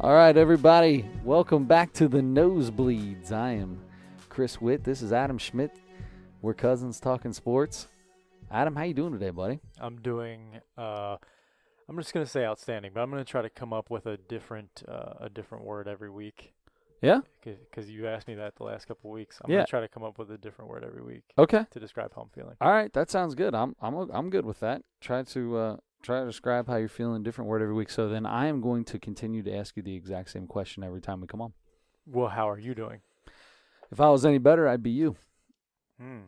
All right, everybody, welcome back to the Nosebleeds. I am Chris Witt. This is Adam Schmidt. We're cousins talking sports. Adam, how you doing today, buddy? I'm doing. Uh, I'm just gonna say outstanding, but I'm gonna try to come up with a different uh, a different word every week. Yeah. Because you asked me that the last couple of weeks. I'm Yeah. gonna try to come up with a different word every week Okay. to describe how I'm feeling. All right, that sounds good. I'm I'm I'm good with that. Try to uh, try to describe how you're feeling, different word every week. So then I am going to continue to ask you the exact same question every time we come on. Well, how are you doing? If I was any better, I'd be you. Hmm.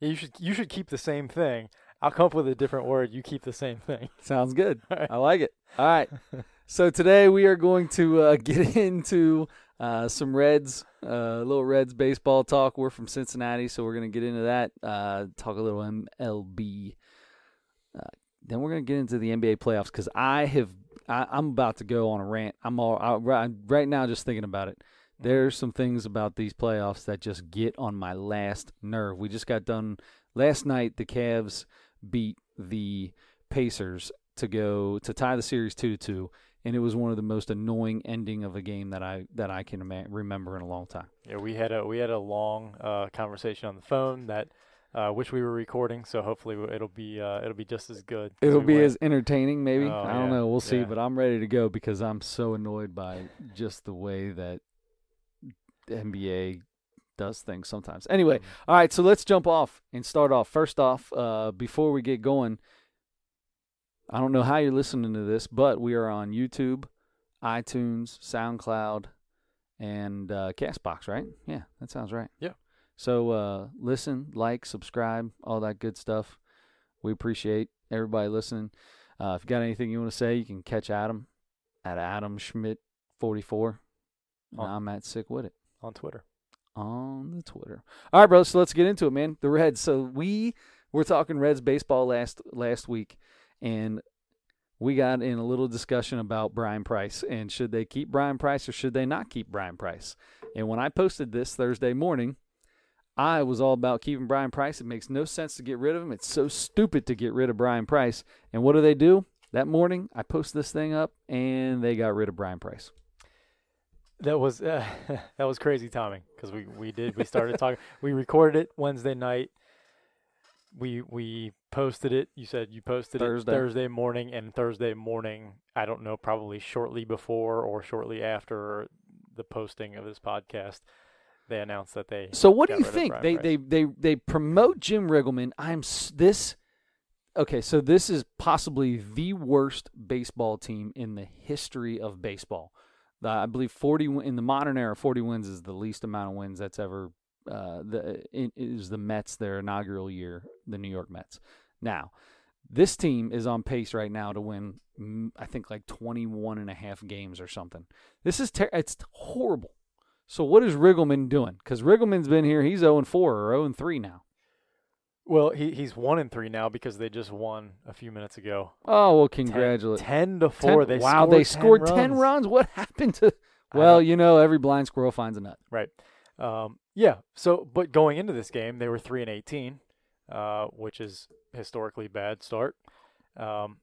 Yeah, you should you should keep the same thing. I'll come up with a different word. You keep the same thing. Sounds good. Right. I like it. All right. So today we are going to uh, get into uh, some Reds, uh, a little Reds baseball talk. We're from Cincinnati, so we're going to get into that. Uh, talk a little MLB. Then we're going to get into the NBA playoffs because I have. I, I'm about to go on a rant. I'm all I, right, right now just thinking about it. There's some things about these playoffs that just get on my last nerve. We just got done last night. The Cavs beat the Pacers to go to tie the series two to two, and it was one of the most annoying ending of a game that I that I can remember in a long time. Yeah, we had a we had a long uh, conversation on the phone that uh, which we were recording. So hopefully it'll be uh, it'll be just as good. It'll be way. as entertaining, maybe. Oh, I don't yeah, know. We'll see. yeah. But I'm ready to go because I'm so annoyed by just the way that the NBA does things sometimes. Anyway, all right. So let's jump off and start off. First off, uh, before we get going, I don't know how you're listening to this, but we are on YouTube, iTunes, SoundCloud, and uh, Castbox. Right? Yeah, that sounds right. Yeah. So uh, listen, like, subscribe, all that good stuff. We appreciate everybody listening. Uh, if you got anything you want to say, you can catch Adam at Adam Schmidt forty four. I'm at Sick With It on Twitter. on the Twitter. All right, bro. So let's get into it, man. The Reds. So we were talking Reds baseball last last week, and we got in a little discussion about Brian Price and should they keep Brian Price or should they not keep Brian Price. And when I posted this Thursday morning, I was all about keeping Brian Price. It makes no sense to get rid of him. It's so stupid to get rid of Brian Price. And what do they do? That morning, I post this thing up, and they got rid of Brian Price. That was uh, that was crazy timing because we, we did we started talking we recorded it Wednesday night. We we posted it. You said you posted Thursday. it Thursday morning and Thursday morning. I don't know, probably shortly before or shortly after the posting of this podcast, they announced that they. So what do you think? They, they they they promote Jim Riggleman. I'm s- this. Okay, so this is possibly the worst baseball team in the history of baseball. The, I believe 40 in the modern era, 40 wins is the least amount of wins that's ever. Uh, the it is the Mets their inaugural year, the New York Mets. Now, this team is on pace right now to win. mm, I think like 21 and a half games or something. This is ter- it's horrible. So what is Riggleman doing? Because Riggleman's been here. He's 0 4 or 0 3 now. Well, he he's one and three now because they just won a few minutes ago. Oh well, Ten- congratulations. Ten to four. they wow, scored they scored 10 10 runs. runs. What happened to? Well, you know, every blind squirrel finds a nut. Right. Um, yeah. So, but going into this game, they were three and eighteen, uh, which is historically bad start. Um,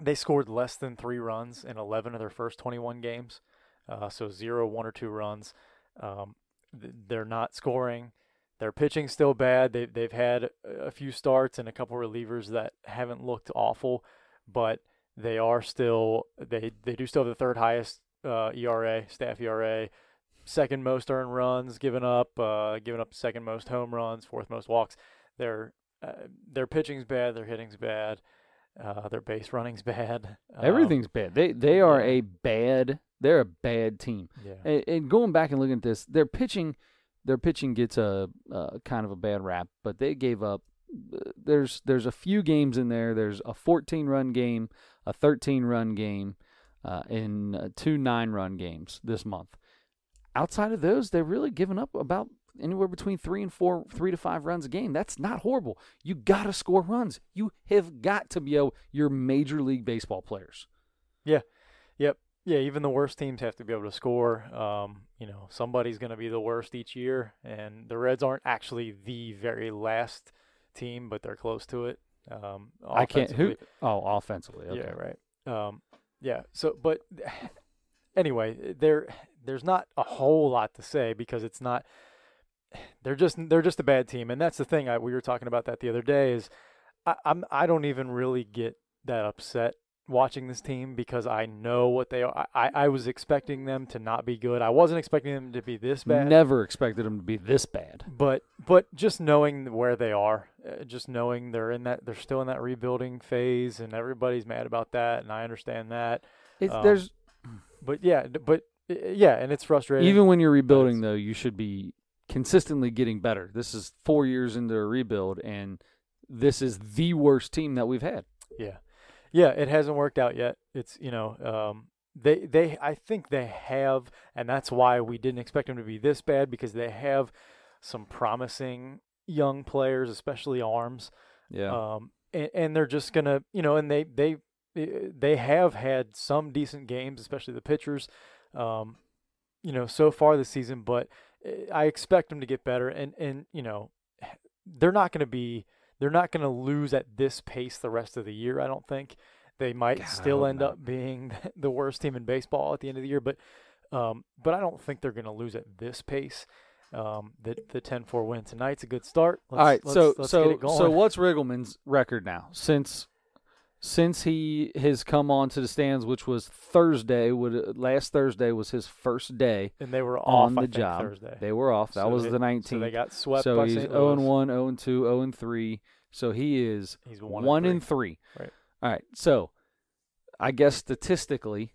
they scored less than three runs in eleven of their first twenty-one games. Uh, so zero, one or two runs. Um, they're not scoring. Their pitching's still bad. They they've had a few starts and a couple relievers that haven't looked awful, but they are still they they do still have the third highest uh, ERA, staff ERA, second most earned runs given up, uh, given up second most home runs, fourth most walks. Their uh, their pitching's bad, their hitting's bad, uh, their base running's bad. Um, Everything's bad. They they are a bad. They're a bad team. yeah. And, and going back and looking at this, their pitching, their pitching gets a uh, kind of a bad rap. But they gave up. There's there's a few games in there. There's a 14 run game, a 13 run game, uh, and uh, two nine run games this month. Outside of those, they're really giving up about anywhere between three and four, three to five runs a game. That's not horrible. You got to score runs. You have got to be able. You're major league baseball players. Yeah, even the worst teams have to be able to score. Um, you know, somebody's going to be the worst each year, and the Reds aren't actually the very last team, but they're close to it. Um, I can't. Who? Oh, offensively. Okay. Yeah, right. Um, yeah. So, but anyway, there there's not a whole lot to say because it's not. They're just they're just a bad team, and that's the thing. I, we were talking about that the other day. Is I, I'm I don't even really get that upset watching this team because I know what they are. I, I was expecting them to not be good. I wasn't expecting them to be this bad. Never expected them to be this bad. But but just knowing where they are, uh, just knowing they're in that they're still in that rebuilding phase, and everybody's mad about that, and I understand that. It's, Um, there's But yeah, but uh, yeah, and it's frustrating. even when you're rebuilding though, you should be consistently getting better. This is four years into a rebuild, and this is the worst team that we've had. Yeah, yeah, it hasn't worked out yet. It's you know, um, they they I think they have, and that's why we didn't expect them to be this bad because they have some promising young players, especially arms. Yeah, Um, and, and they're just gonna, you know, and they they eh, they have had some decent games, especially the pitchers. Um, you know, so far this season, but eh, I expect them to get better, and and you know, they're not going to be they're not going to lose at this pace the rest of the year. I don't think they might God, still end not. up being the worst team in baseball at the end of the year, but um, but I don't think they're going to lose at this pace. Um, the the 10-4 win tonight's a good start. Let's, All right, let's, so let's so get it going. so what's Riggleman's record now since since he has come on to the stands, which was Thursday? Would last Thursday was his first day and they were off on the I job. Thursday. They were off. That So was they- the So they got swept So by he's 0 and Louis. 1, 0 and 2, 0 and 3. So he is He's one, one and and three. Right. All right. So I guess statistically,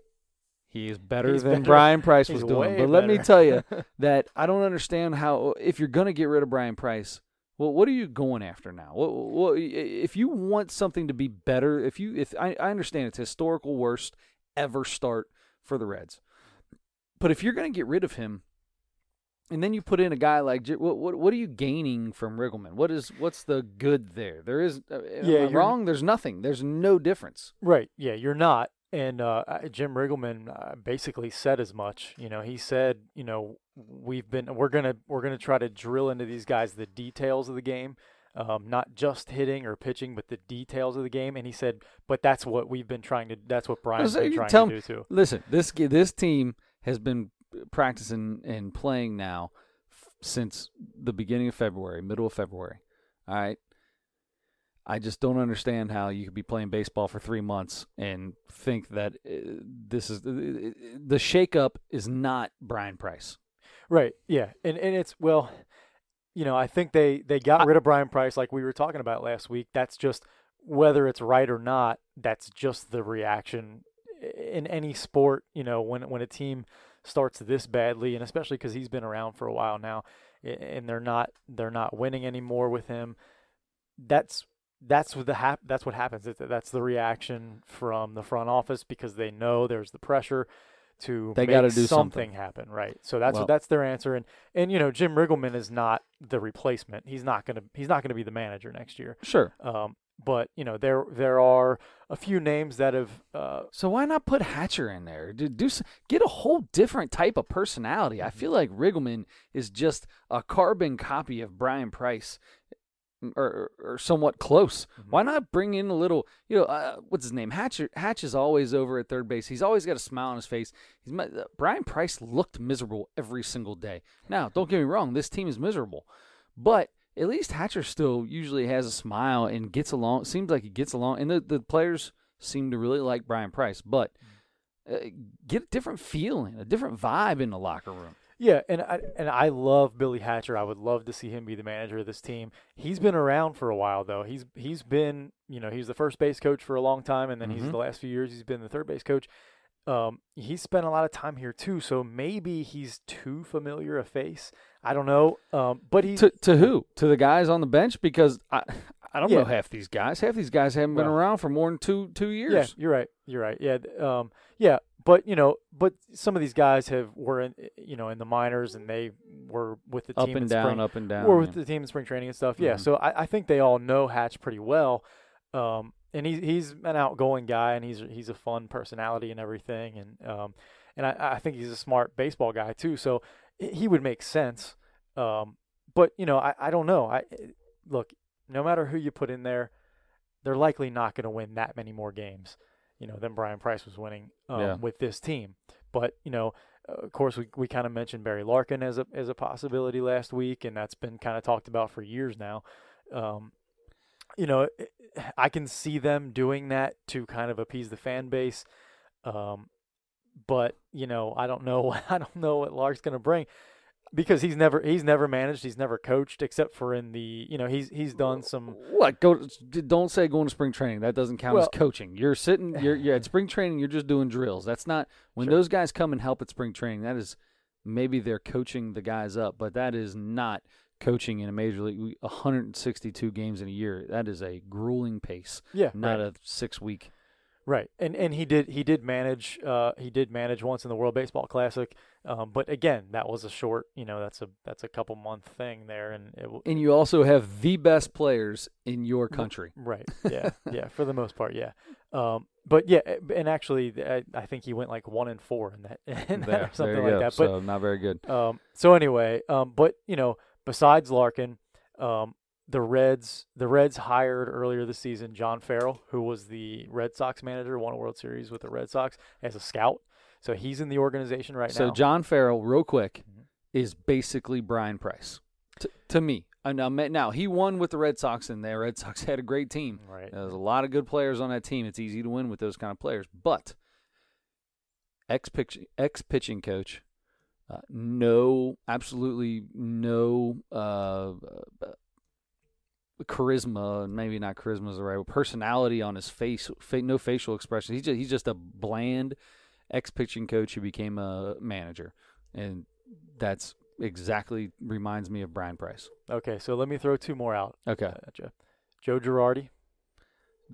he is better He's than better. Brian Price He's was doing. But let me tell you that I don't understand how if you're going to get rid of Brian Price, well, what are you going after now? What, what, if you want something to be better, if you if I, I understand it's historical worst ever start for the Reds, but if you're going to get rid of him. And then you put in a guy like what? What, what are you gaining from Riggleman? What is what's the good there? There is. Uh, am Yeah, I wrong. There's nothing. There's no difference. Right. Yeah, you're not. And uh, uh, Jim Riggleman uh, basically said as much. You know, he said, you know, we've been we're gonna we're gonna try to drill into these guys the details of the game, um, not just hitting or pitching, but the details of the game. And he said, but that's what we've been trying to. That's what Brian's so been trying to me- do too. Listen, this this team has been practicing and playing now f- since the beginning of February, middle of February. All right. I just don't understand how you could be playing baseball for three months and think that uh, this is the the shakeup is not Brian Price. Right. Yeah. And and it's well, you know, I think they they got rid of Brian Price like we were talking about last week. That's just whether it's right or not. That's just the reaction in any sport. You know, when when a team starts this badly, and especially because he's been around for a while now, and they're not they're not winning anymore with him. That's that's what the hap- that's what happens. It's, that's the reaction from the front office because they know there's the pressure to They make do something, something. happen, right? So that's Well- that's their answer. And and you know Jim Riggleman is not the replacement. He's not gonna he's not gonna be the manager next year. Sure. Um, but you know there there are a few names that have uh, So why not put Hatcher in there? Do, do get a whole different type of personality. I feel like Riggleman is just a carbon copy of Brian Price, or or somewhat close. Why not bring in a little? You know, uh, what's his name? Hatcher. Hatch is always over at third base. He's always got a smile on his face. He's uh, Brian Price looked miserable every single day. Now, don't get me wrong. This team is miserable, but at least Hatcher still usually has a smile and gets along. Seems like he gets along, and the, the players seem to really like Brian Price. But uh, get a different feeling, a different vibe in the locker room. Yeah, and I and I love Billy Hatcher. I would love to see him be the manager of this team. He's been around for a while though. He's he's been you know he's the first base coach for a long time, and then he's Mhm. the last few years he's been the third base coach. Um, he's spent a lot of time here too, so maybe he's too familiar a face. I don't know. Um, but he To to who? To the guys on the bench because I I don't Yeah. know half these guys. Half these guys haven't been around for more than two two years. yeah, you're right. You're right. Yeah, um, yeah. But you know, but some of these guys have were in you know in the minors and they were with the Up team and in down, spring. up and down. or with yeah. the team in spring training and stuff. Yeah, Mhm. so I, I think they all know Hatch pretty well. Um, and he's he's an outgoing guy, and he's he's a fun personality and everything, and um, and I, I think he's a smart baseball guy too. So he he would make sense. Um, but you know, I, I don't know. I look, no matter who you put in there, they're likely not going to win that many more games, you know, than Brian Price was winning um, Yeah. with this team. but you know, of course, we we kind of mentioned Barry Larkin as a as a possibility last week, and that's been kind of talked about for years now. Um, you know, I can see them doing that to kind of appease the fan base. Um, but you know, I don't know. I don't know what Lark's going to bring because he's never he's never managed, he's never coached except for in the you know he's he's done some what go don't say going to spring training that doesn't count Well- as coaching. You're sitting you're, you're at spring training. You're just doing drills. That's not when Sure. those guys come and help at spring training. That is maybe they're coaching the guys up, but that is not coaching in a major league. 162 games in a year. That is a grueling pace, yeah not right, a six week. right and and he did he did manage uh he did manage once in the World Baseball Classic, um but again that was a short you know that's a that's a couple month thing there and it And you also have the best players in your country. Right. Yeah. yeah. For the most part, yeah. Um, but yeah, and actually, I, I think he went like one and four in that, in that or something like go. that. so not very good. Um, so anyway, um, but you know, besides Larkin, um, the Reds, the Reds hired earlier this season John Farrell, who was the Red Sox manager, won a World Series with the Red Sox as a scout. So he's in the organization right so now. So John Farrell, real quick, Mhm. is basically Brian Price to, to me. And now, now he won with the Red Sox, and the Red Sox had a great team. right. There's a lot of good players on that team. It's easy to win with those kind of players. But ex pitch, ex pitching coach, uh, no, absolutely no uh, uh, charisma. Maybe not charisma is the right word. Personality on his face. Fa- no facial expression. He's just he's just a bland ex pitching coach who became a manager, and that's exactly reminds me of Brian Price. Okay. So let me throw two more out Okay. Uh, at you. Joe Girardi.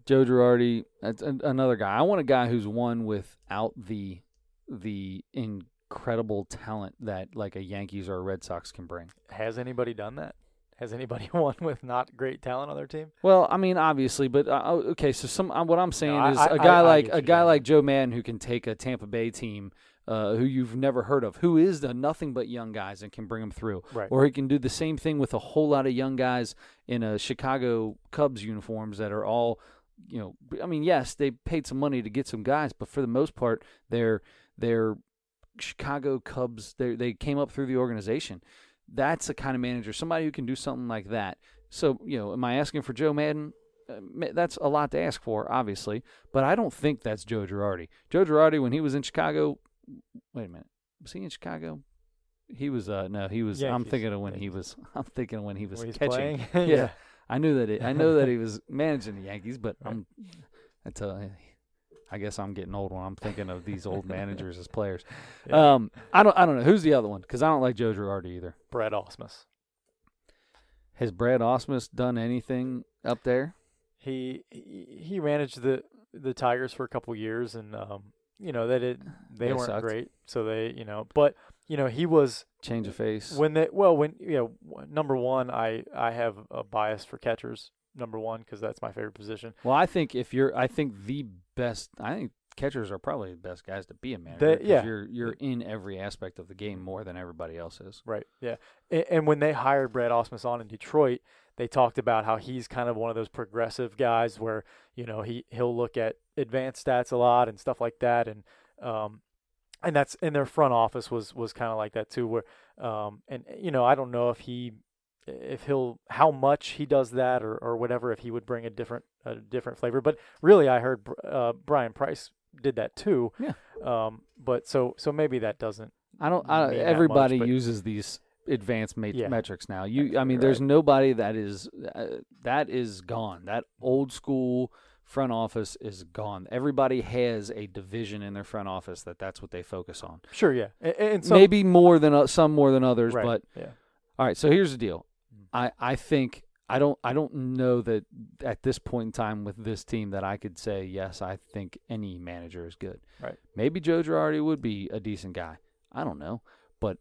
Joe Girardi, that's another guy. I want a guy who's won without the the incredible talent that like a Yankees or a Red Sox can bring. Has anybody done that? Has anybody won with not great talent on their team? Well, I mean, obviously, but uh, oh, okay. So some uh, what I'm saying I- is I- a guy I like a guy John. like Joe Maddon who can take a Tampa Bay team. Uh, who you've never heard of, who is the nothing but young guys and can bring them through, Right. or he can do the same thing with a whole lot of young guys in a Chicago Cubs uniforms that are all, you know, I mean, yes, they paid some money to get some guys, but for the most part, they're they're Chicago Cubs. They they came up through the organization. That's the kind of manager, somebody who can do something like that. So, you know, am I asking for Joe Maddon? Uh, That's a lot to ask for, obviously, but I don't think that's Joe Girardi. Joe Girardi, when he was in Chicago, wait a minute, was he in Chicago? He was. Uh, no, he was. I'm thinking of when he was. I'm thinking of when he was catching. playing? yeah. I knew that. It, I know that he was managing the Yankees, but Right. I'm. That's a. I guess I'm getting old when I'm thinking of these old managers as players. Yeah. Um, I don't. I don't know who's the other one because I don't like Joe Girardi either. Brad Ausmus. Has Brad Ausmus done anything up there? He he managed the the Tigers for a couple years, and um, you know that they They weren't sucked. great, so they you know, but you know he was Change of face. when they well when you know number one I I have a bias for catchers number one because that's my favorite position. Well, I think if you're, I think the best. I think catchers are probably the best guys to be a manager. They- yeah. you're you're in every aspect of the game more than everybody else is. Right. Yeah. And, and when they hired Brad Ausmus on in Detroit, they talked about how he's kind of one of those progressive guys where you know he he'll look at advanced stats a lot and stuff like that, and um, and that's in their front office was was kind of like that too. Where um, and you know I don't know if he if he'll how much he does that or or whatever if he would bring a different a different flavor, but really I heard uh, Brian Price did that too. Yeah. Um, but so so maybe that doesn't I don't. I, everybody much, but- uses these advanced mat- Yeah. metrics now. You, I Right, mean, there's right. nobody that is uh, that is gone. That old school front office is gone. Everybody has a division in their front office that that's what they focus on. Sure, yeah, and, and some, Maybe more than uh, some more than others, right, but yeah, all right. So here's the deal. I I think I don't I don't know that at this point in time with this team that I could say yes. I think any manager is good. Right. Maybe Joe Girardi would be a decent guy. I don't know, but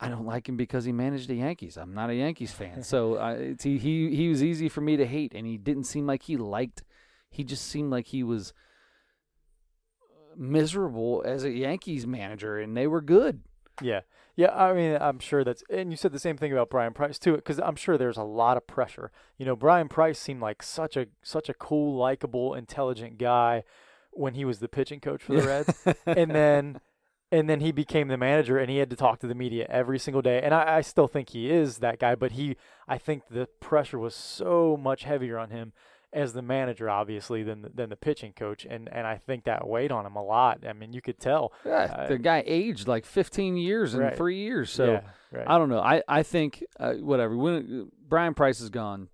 I don't like him because he managed the Yankees. I'm not a Yankees fan, so I, it's, he he he was easy for me to hate, and he didn't seem like he liked. He just seemed like he was miserable as a Yankees manager, and they were good. yeah, yeah. I mean, I'm sure that's, and you said the same thing about Brian Price too, because I'm sure there's a lot of pressure. You know, Brian Price seemed like such a such a cool, likable, intelligent guy when he was the pitching coach for the Reds, and then and then he became the manager and he had to talk to the media every single day and I, I, still think he is that guy but he i think the pressure was so much heavier on him as the manager obviously than the, than the pitching coach and and i think that weighed on him a lot i mean you could tell yeah, uh, the guy aged like 15 years in right. three years so yeah, right. i don't know i i think uh, whatever when brian price is gone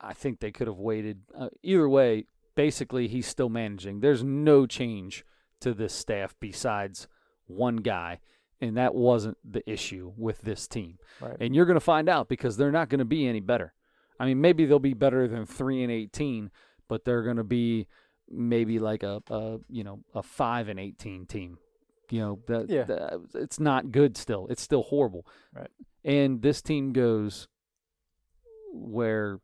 i think they could have waited uh, either way basically he's still managing there's no change to this staff besides one guy, and that wasn't the issue with this team. Right. And you're going to find out because they're not going to be any better. I mean, maybe they'll be better than three and eighteen, but they're going to be maybe like a, a you know a five and eighteen team. You know that, yeah. That, it's not good still. It's still horrible. Right. And this team goes where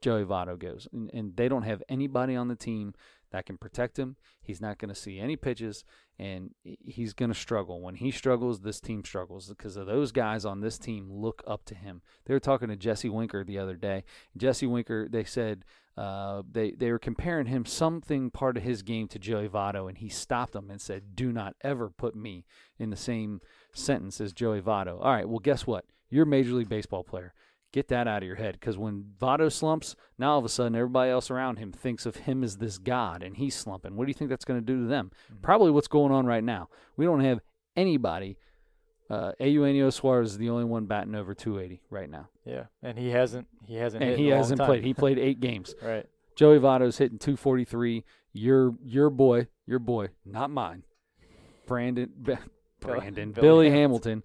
Joey Votto goes, and, and they don't have anybody on the team that can protect him. He's not going to see any pitches, and he's going to struggle. When he struggles, this team struggles because of those guys on this team look up to him. They were talking to Jesse Winker the other day. Jesse Winker, they said uh, they they were comparing him something part of his game to Joey Votto, and he stopped them and said, "Do not ever put me in the same sentence as Joey Votto." All right, well, guess what? You're a Major League Baseball player. Get that out of your head because when Votto slumps, now all of a sudden everybody else around him thinks of him as this god and he's slumping. What do you think that's going to do to them? Mm-hmm. Probably what's going on right now. We don't have anybody. Uh, Eugenio Suarez is the only one batting over 280 right now. Yeah, and he hasn't he hasn't and he hasn't played. He played eight games. right. Joey Votto's hitting 243. Your your boy, your boy, not mine. Brandon Brandon Billy, Billy Hamilton. Hamilton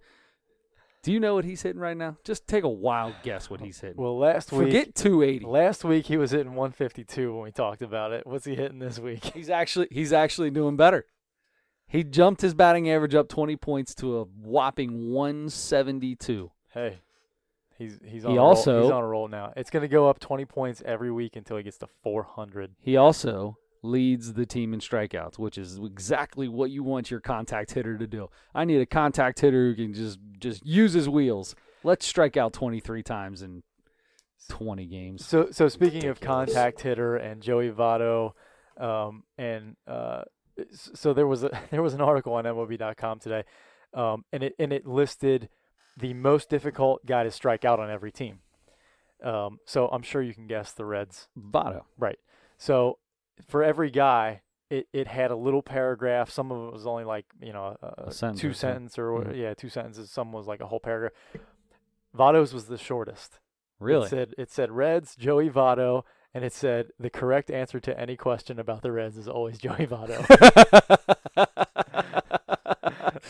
do you know what he's hitting right now? Just take a wild guess what he's hitting. Well, last Forget week forget 280. Last week he was hitting 152 when we talked about it. What's he hitting this week? He's actually he's actually doing better. He jumped his batting average up 20 points to a whopping 172. Hey, he's he's on he a also roll. he's on a roll now. It's going to go up 20 points every week until he gets to 400. He also leads the team in strikeouts, which is exactly what you want your contact hitter to do. I need a contact hitter who can just just use his wheels. Let's strike out 23 times in 20 games. So so speaking Ridiculous. of contact hitter and Joey Votto, um, and uh, so there was a there was an article on MLB.com today, um, and it and it listed the most difficult guy to strike out on every team. Um, so I'm sure you can guess the Reds. Votto. Right. So for every guy, it, it had a little paragraph. Some of it was only like you know a, a sentence two or sentence or mm-hmm. yeah two sentences. Some was like a whole paragraph. Votto's was the shortest. Really? It said it said Reds Joey Votto, and it said the correct answer to any question about the Reds is always Joey Votto.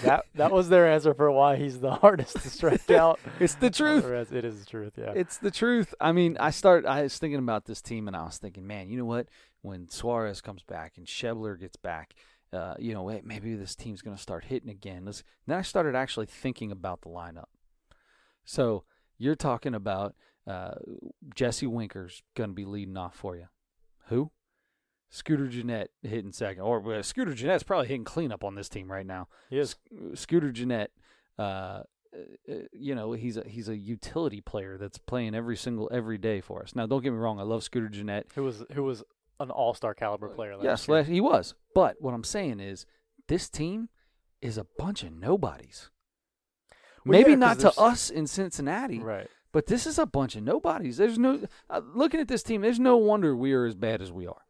that that was their answer for why he's the hardest to strike out. it's the truth. The it is the truth. Yeah, it's the truth. I mean, I start. I was thinking about this team, and I was thinking, man, you know what? When Suarez comes back and Schebler gets back, uh, you know, maybe this team's going to start hitting again. Then I started actually thinking about the lineup. So you're talking about uh, Jesse Winker's going to be leading off for you. Who? Scooter Gennett hitting second, or uh, Scooter Gennett's probably hitting cleanup on this team right now. He is. Scooter Gennett, uh, uh, you know, he's a he's a utility player that's playing every single every day for us. Now, don't get me wrong, I love Scooter Gennett. Who was who was an all star caliber player. Last yes, he was. But what I'm saying is, this team is a bunch of nobodies. Well, Maybe yeah, not to us in Cincinnati, right? But this is a bunch of nobodies. There's no uh, looking at this team. There's no wonder we are as bad as we are.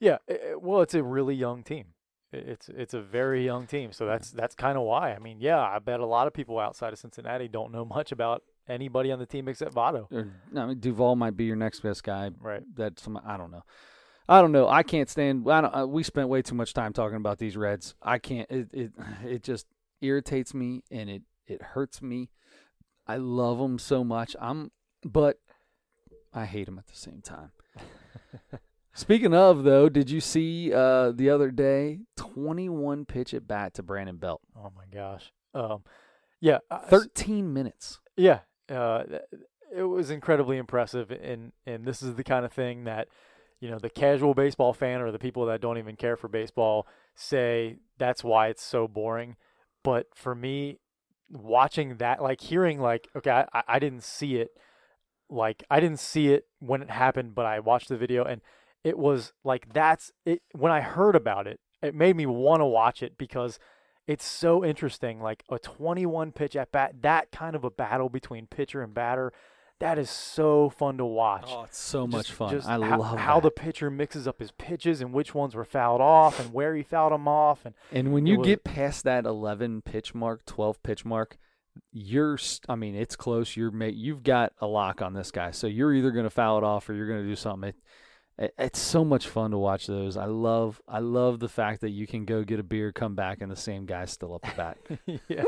Yeah, it, well, it's a really young team. It's it's a very young team, so that's that's kind of why. I mean, yeah, I bet a lot of people outside of Cincinnati don't know much about anybody on the team except Votto. Or, I mean, Duvall might be your next best guy. Right. That's I don't know. I don't know. I can't stand. I don't, uh, we spent way too much time talking about these Reds. I can't. It it it just irritates me and it it hurts me. I love them so much. I'm, but I hate them at the same time. Speaking of though, did you see uh, the other day 21 pitch at bat to Brandon Belt? Oh my gosh. Um, yeah, uh, 13 minutes. Yeah, uh, it was incredibly impressive, and and this is the kind of thing that you know, the casual baseball fan or the people that don't even care for baseball say that's why it's so boring. But for me, watching that, like hearing, like, okay, I, I didn't see it. Like, I didn't see it when it happened, but I watched the video and it was like, that's it. When I heard about it, it made me want to watch it because it's so interesting. Like a 21 pitch at bat, that kind of a battle between pitcher and batter. That is so fun to watch. Oh, it's so Just- much fun. just I how, love how that. the pitcher mixes up his pitches and which ones were fouled off and where he fouled them off. And And when you was- get past that 11 pitch mark, 12 pitch mark, you're I mean, it's close. You're ma- you've got a lock on this guy. So you're either going to foul it off or you're going to do something. It, it, it's so much fun to watch those. I love I love the fact that you can go get a beer, come back and the same guy's still up the bat. yeah,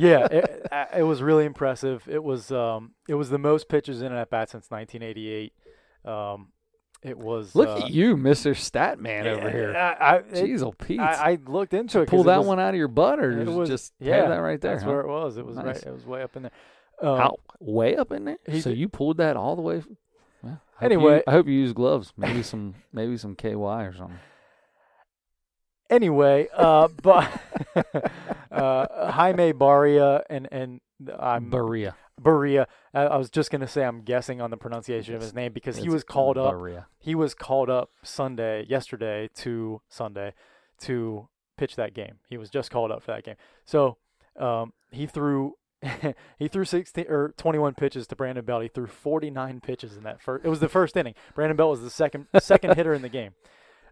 yeah, it, it was really impressive. It was um, it was the most pitches in an at bat since 1988. Um, it was Look uh, at you, Mr. Stat Man over here. I, I, Jeez, oh Pete. I, I looked into it. Pull it that was- one out of your butt or it was- just yeah, have that right there. That's huh? where it was. It was Nice. right. It was way up in there. Um, How, way up in there. he So you pulled that all the way. Well, I hope you- Anyway- I hope you use gloves. Maybe some, maybe some KY or something. Anyway, uh, but uh, Jaime Barria and and I'm Berea. Barria. I, I was just gonna say I'm guessing on the pronunciation of his name because he was called up. Berea. He was called up Sunday, yesterday to Sunday, to pitch that game. He was just called up for that game. So um, he threw. he threw 16 or 21 pitches to Brandon Belt. He threw 49 pitches in that first. It was the first inning. Brandon Belt was the second second hitter in the game.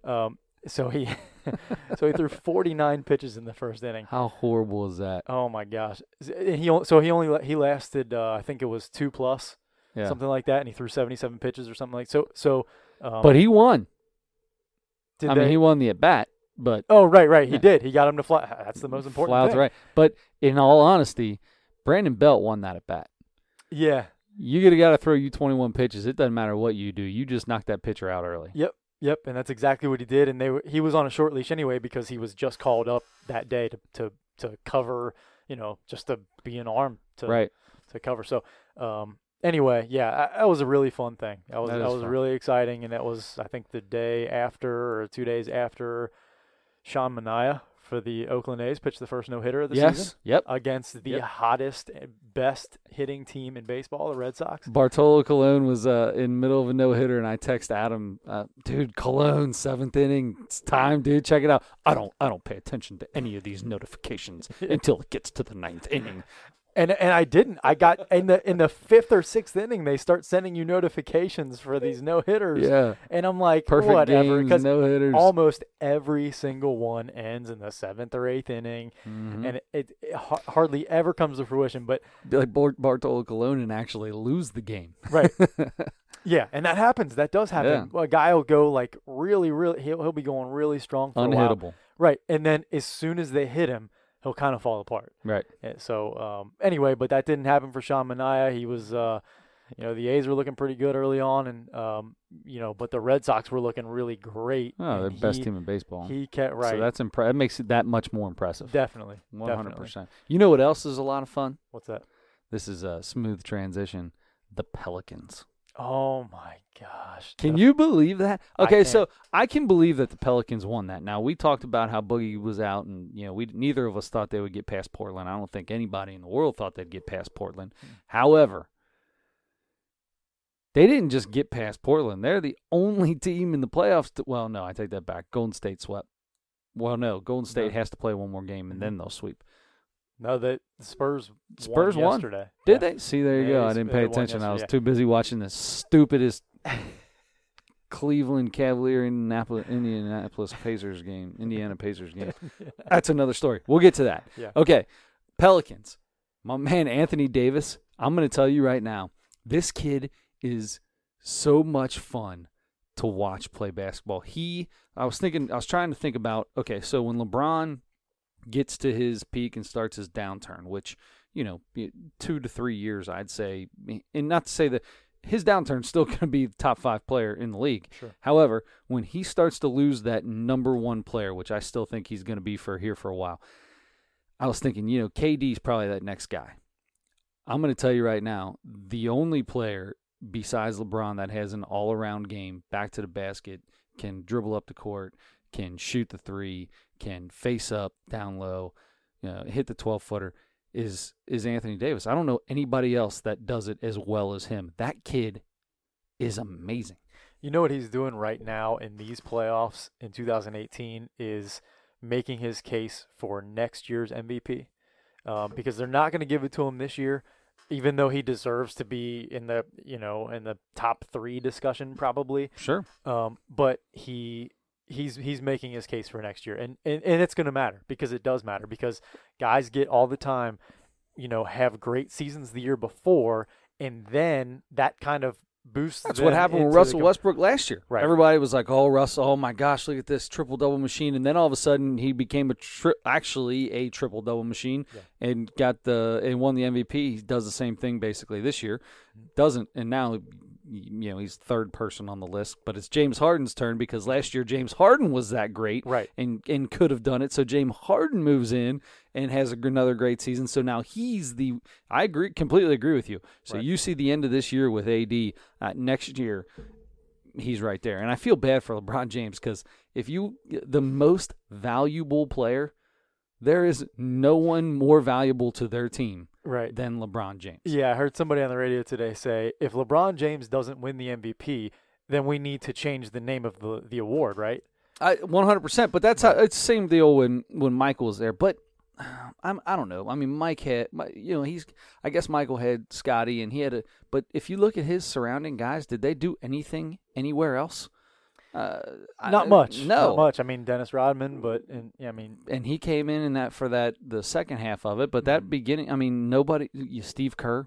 Um, so he so he threw 49 pitches in the first inning. How horrible is that? Oh my gosh! He so he only he lasted uh, I think it was two plus Yeah. something like that, and he threw 77 pitches or something like so. So, um, But he won. I mean, he won the at bat, but oh right right he Yeah. did he got him to fly. That's the most important Flouts thing. right. But in all honesty, Brandon Belt won that at bat. Yeah. You gotta gotta throw you 21 pitches. It doesn't matter what you do. You just knock that pitcher out early. Yep, and that's exactly what he did. And they were, he was on a short leash anyway because he was just called up that day to to to cover, you know, just to be an arm to Right. to cover. So, um, anyway, yeah, that was a really fun thing. That was That that, was fun. really exciting, and that was I think the day after or two days after Sean Manaea for the Oakland A's pitched the first no hitter of the yes. season Yep. against the Yep. hottest, and best hitting team in baseball, the Red Sox. Bartolo Colon was uh, in the middle of a no hitter, and I text Adam, uh, dude, Colon seventh inning, it's time, dude, check it out. I don't, I don't pay attention to any of these notifications until it gets to the ninth inning. And and I didn't. I got in the in the fifth or sixth inning, they start sending you notifications for these no hitters, Yeah, and I'm like, perfect whatever, because no hitters. almost every single one ends in the seventh or eighth inning, Mhm. and it, it ha- hardly ever comes to fruition. But like Bart- Bartolo Colon and actually lose the game. right, yeah, and that happens. That does happen. A guy will go like really, really. He'll he'll be going really strong for a while, Unhittable. right? And then as soon as they hit him, he'll kind of fall apart. Right. Yeah, so um, anyway, but that didn't happen for Sean Manaea. He was, uh, you know, the A's were looking pretty good early on, and um, you know, but the Red Sox were looking really great. Oh, they're best team in baseball. He kept right. So that's impre- that makes it that much more impressive. definitely, One hundred percent. You know what else is a lot of fun? What's that? This is a smooth transition. The Pelicans. Oh my gosh! Can The- you believe that? Okay, can't. so I can believe that the Pelicans won that. Now we talked about how Boogie was out, and you know, we neither of us thought they would get past Portland. I don't think anybody in the world thought they'd get past Portland. Hmm. However, they didn't just get past Portland. They're the only team in the playoffs. To, well, no, I take that back. Golden State swept. Well, no, Golden State No. has to play one more game, and Mhm. then they'll sweep. No, the the Spurs Spurs won won. yesterday. Did Yeah. they? See, there you Yeah, go. I didn't pay attention. I was too busy watching the stupidest Cleveland Cavalier Indianapolis Indianapolis Pacers game, Indiana Pacers game. That's another story. We'll get to that. Yeah. Okay. Pelicans. My man Anthony Davis. I'm going to tell you right now. This kid is so much fun to watch play basketball. He I was thinking I was trying to think about okay, so when LeBron gets to his peak and starts his downturn, which, you know, 2 to 3 years I'd say and not to say that his downturn's still going to be the top 5 player in the league. Sure. However, when he starts to lose that number 1 player, which I still think he's going to be for here for a while. I was thinking, you know, KD's probably that next guy. I'm going to tell you right now, the only player besides LeBron that has an all-around game, back to the basket, can dribble up the court, can shoot the three, can face up, down low, you know, hit the 12-footer is is Anthony Davis. I don't know anybody else that does it as well as him. That kid is amazing. You know what he's doing right now in these playoffs in 2018 is making his case for next year's MVP um, because they're not going to give it to him this year, even though he deserves to be in the you know in the top three discussion probably. Sure. Um, but he he's he's making his case for next year, and and, and it's going to matter because it does matter because guys get all the time, you know, have great seasons the year before, and then that kind of boosts. That's what happened with Russell Westbrook last year. Right. Everybody was like, "Oh, Russell! Oh my gosh, look at this triple double machine!" And then all of a sudden, he became a tri- actually a triple double machine Yeah. and got the and won the MVP. He does the same thing basically this year. Mm-hmm. Doesn't and now you know he's third person on the list, but it's James Harden's turn because last year James Harden was that great, Right. and and could have done it. So James Harden moves in and has a, another great season. So now he's the. I agree, completely agree with you. So Right. you see the end of this year with AD. Uh, next year, he's right there, and I feel bad for LeBron James because if you the most valuable player, there is no one more valuable to their team Right. than LeBron James. Yeah, I heard somebody on the radio today say if LeBron James doesn't win the MVP, then we need to change the name of the the award, right? I 100%. But that's how it's the same deal when when Michael was there. But I'm I don't know. I mean, Mike had my- you know he's I guess Michael had Scottie and he had a. But if you look at his surrounding guys, did they do anything anywhere else? Uh, I- Not much. No, Not much. I mean Dennis Rodman, but and yeah, I mean and he came in in that for that the second half of it. But Mm-hmm. that beginning, I mean, nobody. You, Steve Kerr,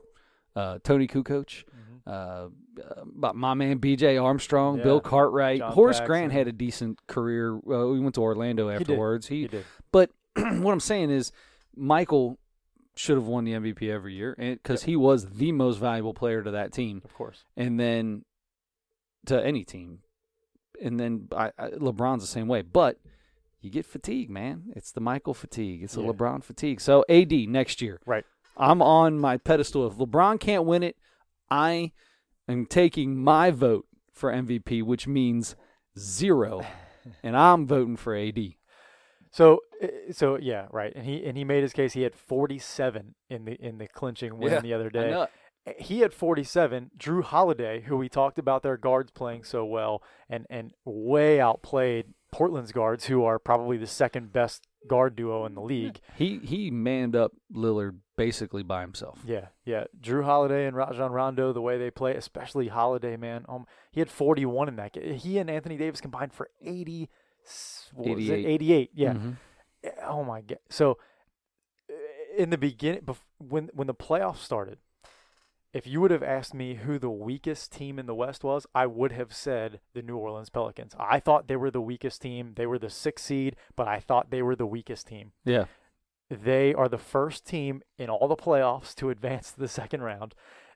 uh, Toni Kukoc, Mhm. uh, uh, my man B.J. Armstrong, Yeah. Bill Cartwright, John Horace Paxson. Grant had a decent career. Uh, we went to Orlando did. afterwards. he did. But what I'm saying is, Michael should have won the MVP every year because he was the most valuable player to that team, Of course. and then to any team. And then I, I, LeBron's the same way, but you get fatigue, man. It's the Michael fatigue. It's the Yeah. LeBron fatigue. So AD next year, Right. I'm on my pedestal. If LeBron can't win it, I am taking my vote for MVP, which means zero, and I'm voting for AD. So uh, so yeah, right. And he and he made his case. He had 47 in the in the clinching win Yeah, the other day. He had 47. Jrue Holiday, who we talked about their guards playing so well and, and way outplayed Portland's guards, who are probably the second best guard duo in the league. He he manned up Lillard basically by himself. Yeah, yeah. Jrue Holiday and Rajon Rondo, the way they play, especially Holiday, man. Um, he had 41 in that game. He and Anthony Davis combined for 80. what was it? 88. 88. Yeah. Mhm. Oh my god. So uh, in the beginning, when when the playoffs started, if you would have asked me who the weakest team in the West was, I would have said the New Orleans Pelicans. I thought they were the weakest team. They were the sixth seed, but I thought they were the weakest team. Yeah. They are the first team in all the playoffs to advance to the second round.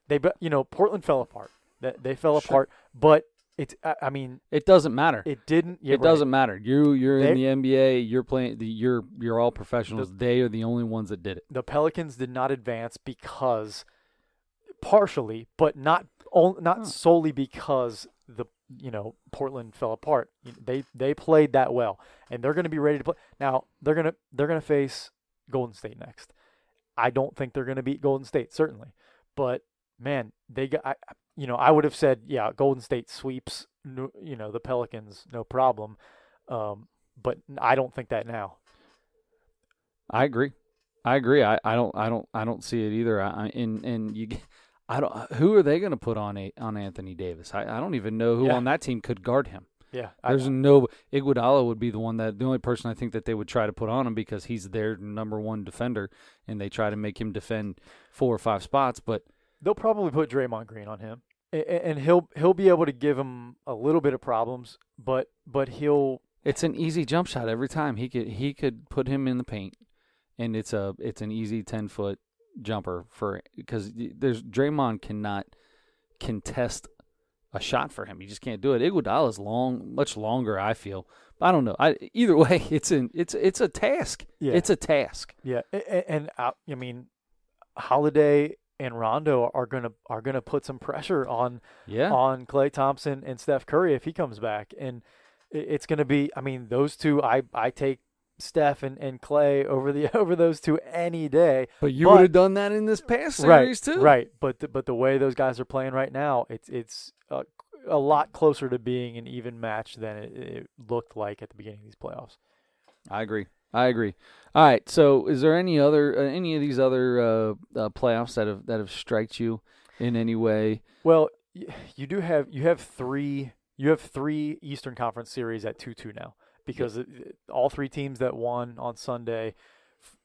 They, you know, Portland fell apart. They, they fell Sure. apart, but it's. I, I mean, It doesn't matter. it didn't. yeah, it right. doesn't matter. You you're in the NBA. You're playing. The, you're you're all professionals. they are the only ones that did it. the Pelicans did not advance because partially, but not not Huh. solely because the you know Portland fell apart. They they played that well, and they're going to be ready to play. Now they're gonna they're gonna face Golden State next. I don't think they're going to beat Golden State certainly, but man, they got I, you know I would have said yeah Golden State sweeps you know the Pelicans no problem, um, but I don't think that now. I agree. I agree. I, I don't I don't I don't see it either. I, I and and you I don't uh, who are they going to put on a on Anthony Davis? I, I don't even know who Yeah. on that team could guard him. Yeah, I- There's no Iguodala would be the one that the only person I think that they would try to put on him because he's their number one defender and they try to make him defend four or five spots. But They'll probably put Draymond Green on him, A- a- and he'll he'll be able to give him a little bit of problems, but but he'll it's an easy jump shot every time. He could he could put him in the paint, and it's a it's an easy ten foot jumper for because there's Draymond cannot contest a shot for him. He just can't do it. Iguodala is long, much longer. I feel. But I don't know. I either way, it's an it's it's a task. Yeah. It's a task. yeah, a- a- and I, I mean, Holiday and Rondo are gonna are gonna put some pressure on Yeah. on Klay Thompson and Steph Curry if he comes back, and it's gonna be. I mean, those two, I I take Steph and, and Klay over the over those two any day. but you would have done that in this past series right, too. Right, but the, but the way those guys are playing right now, it's it's a, a lot closer to being an even match than it, it looked like at the beginning of these playoffs. I agree. I agree. All right. So, is there any other uh, any of these other uh, uh, playoffs that have that have striked you in any way? Well, you do have you have three you have three Eastern Conference series at two two now because it, it- all three teams that won on Sunday,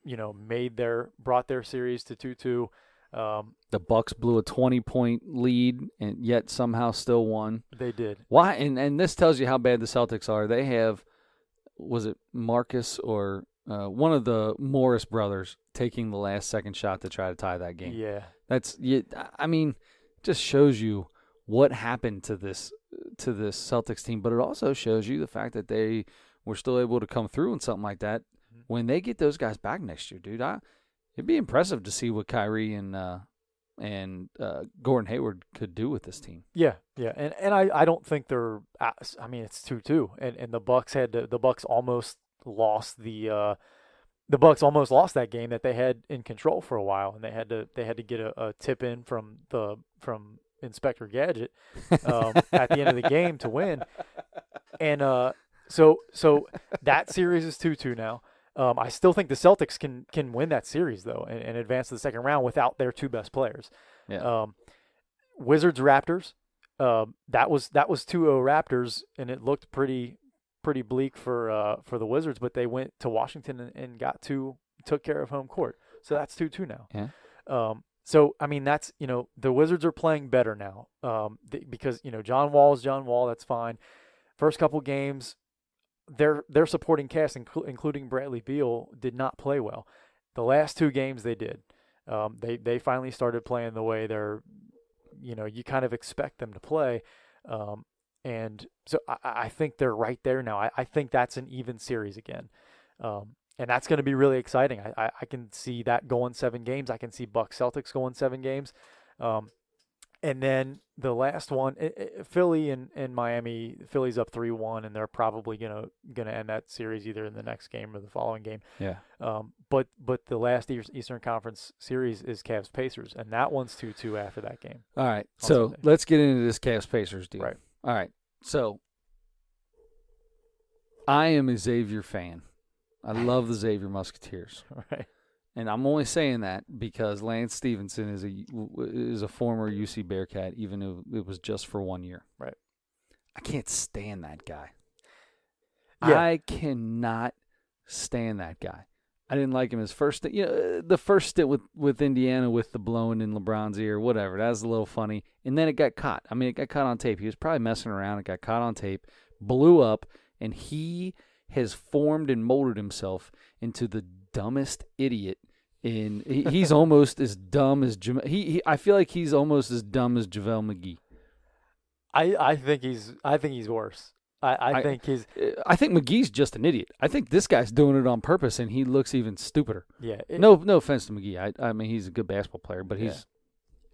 you know, made their brought their series to two two. Um, The Bucks blew a twenty point lead and yet somehow still won. they did. Why? And and this tells you how bad the Celtics are. They have was it Marcus or uh, one of the Morris brothers taking the last second shot to try to tie that game. Yeah. That's you, I mean, just shows you what happened to this to this Celtics team, but it also shows you the fact that they were still able to come through in something like that. Mhm. When they get those guys back next year, dude, I, it'd be impressive to see what Kyrie and uh, and uh, Gordon Hayward could do with this team. Yeah, yeah, and and I, I don't think they're. I mean, it's two two, and and the Bucks had to, the Bucks almost lost the. Uh, the Bucks almost lost that game that they had in control for a while, and they had to they had to get a, a tip in from the from Inspector Gadget um, at the end of the game to win, and uh, so so that series is two two now. Um, I still think the Celtics can can win that series though, and, and advance to the second round without their two best players. Yeah. Um, Wizards Raptors. Um, that was that was 2-0 Raptors, and it looked pretty pretty bleak for uh, for the Wizards, but they went to Washington and, and got two took care of home court. So that's two two now. Yeah. Um, so I mean that's you know the Wizards are playing better now. Um, th- because you know John Wall is John Wall. That's fine. First couple games, their their supporting cast, inclu- including Bradley Beal, did not play well. The last two games they did. Um, they they finally started playing the way they're, you know, you kind of expect them to play. Um, and so I, I think they're right there now. I, I think that's an even series again. Um, and that's going to be really exciting. I, I, I can see that going seven games. I can see Bucks Celtics going seven games. Um, and then the last one, Philly and, and Miami. Philly's up three one, and they're probably gonna gonna end that series either in the next game or the following game. Yeah. Um, but but the last Eastern Conference series is Cavs Pacers, and that one's two two after that game. All right. So Sunday. let's get into this Cavs Pacers deal. Right. All right. So I am a Xavier fan. I love the Xavier Musketeers. right. And I'm only saying that because Lance Stephenson is a is a former UC Bearcat, even if it was just for one year. Right. I can't stand that guy. Yeah. I cannot stand that guy. I didn't like him his first. You know, the first stint with with Indiana with the blowing in LeBron's ear, whatever. That was a little funny. And then it got caught. I mean, it got caught on tape. He was probably messing around. It got caught on tape, blew up, and he has formed and molded himself into the dumbest idiot. In he, he's almost as dumb as Jam- he, he. I feel like he's almost as dumb as JaVale McGee. I, I think he's I think he's worse. I, I, I- think he's Uh, I think McGee's just an idiot. I think this guy's doing it on purpose, and he looks even stupider. yeah. it- No, no offense to McGee. I, I mean, he's a good basketball player, but he's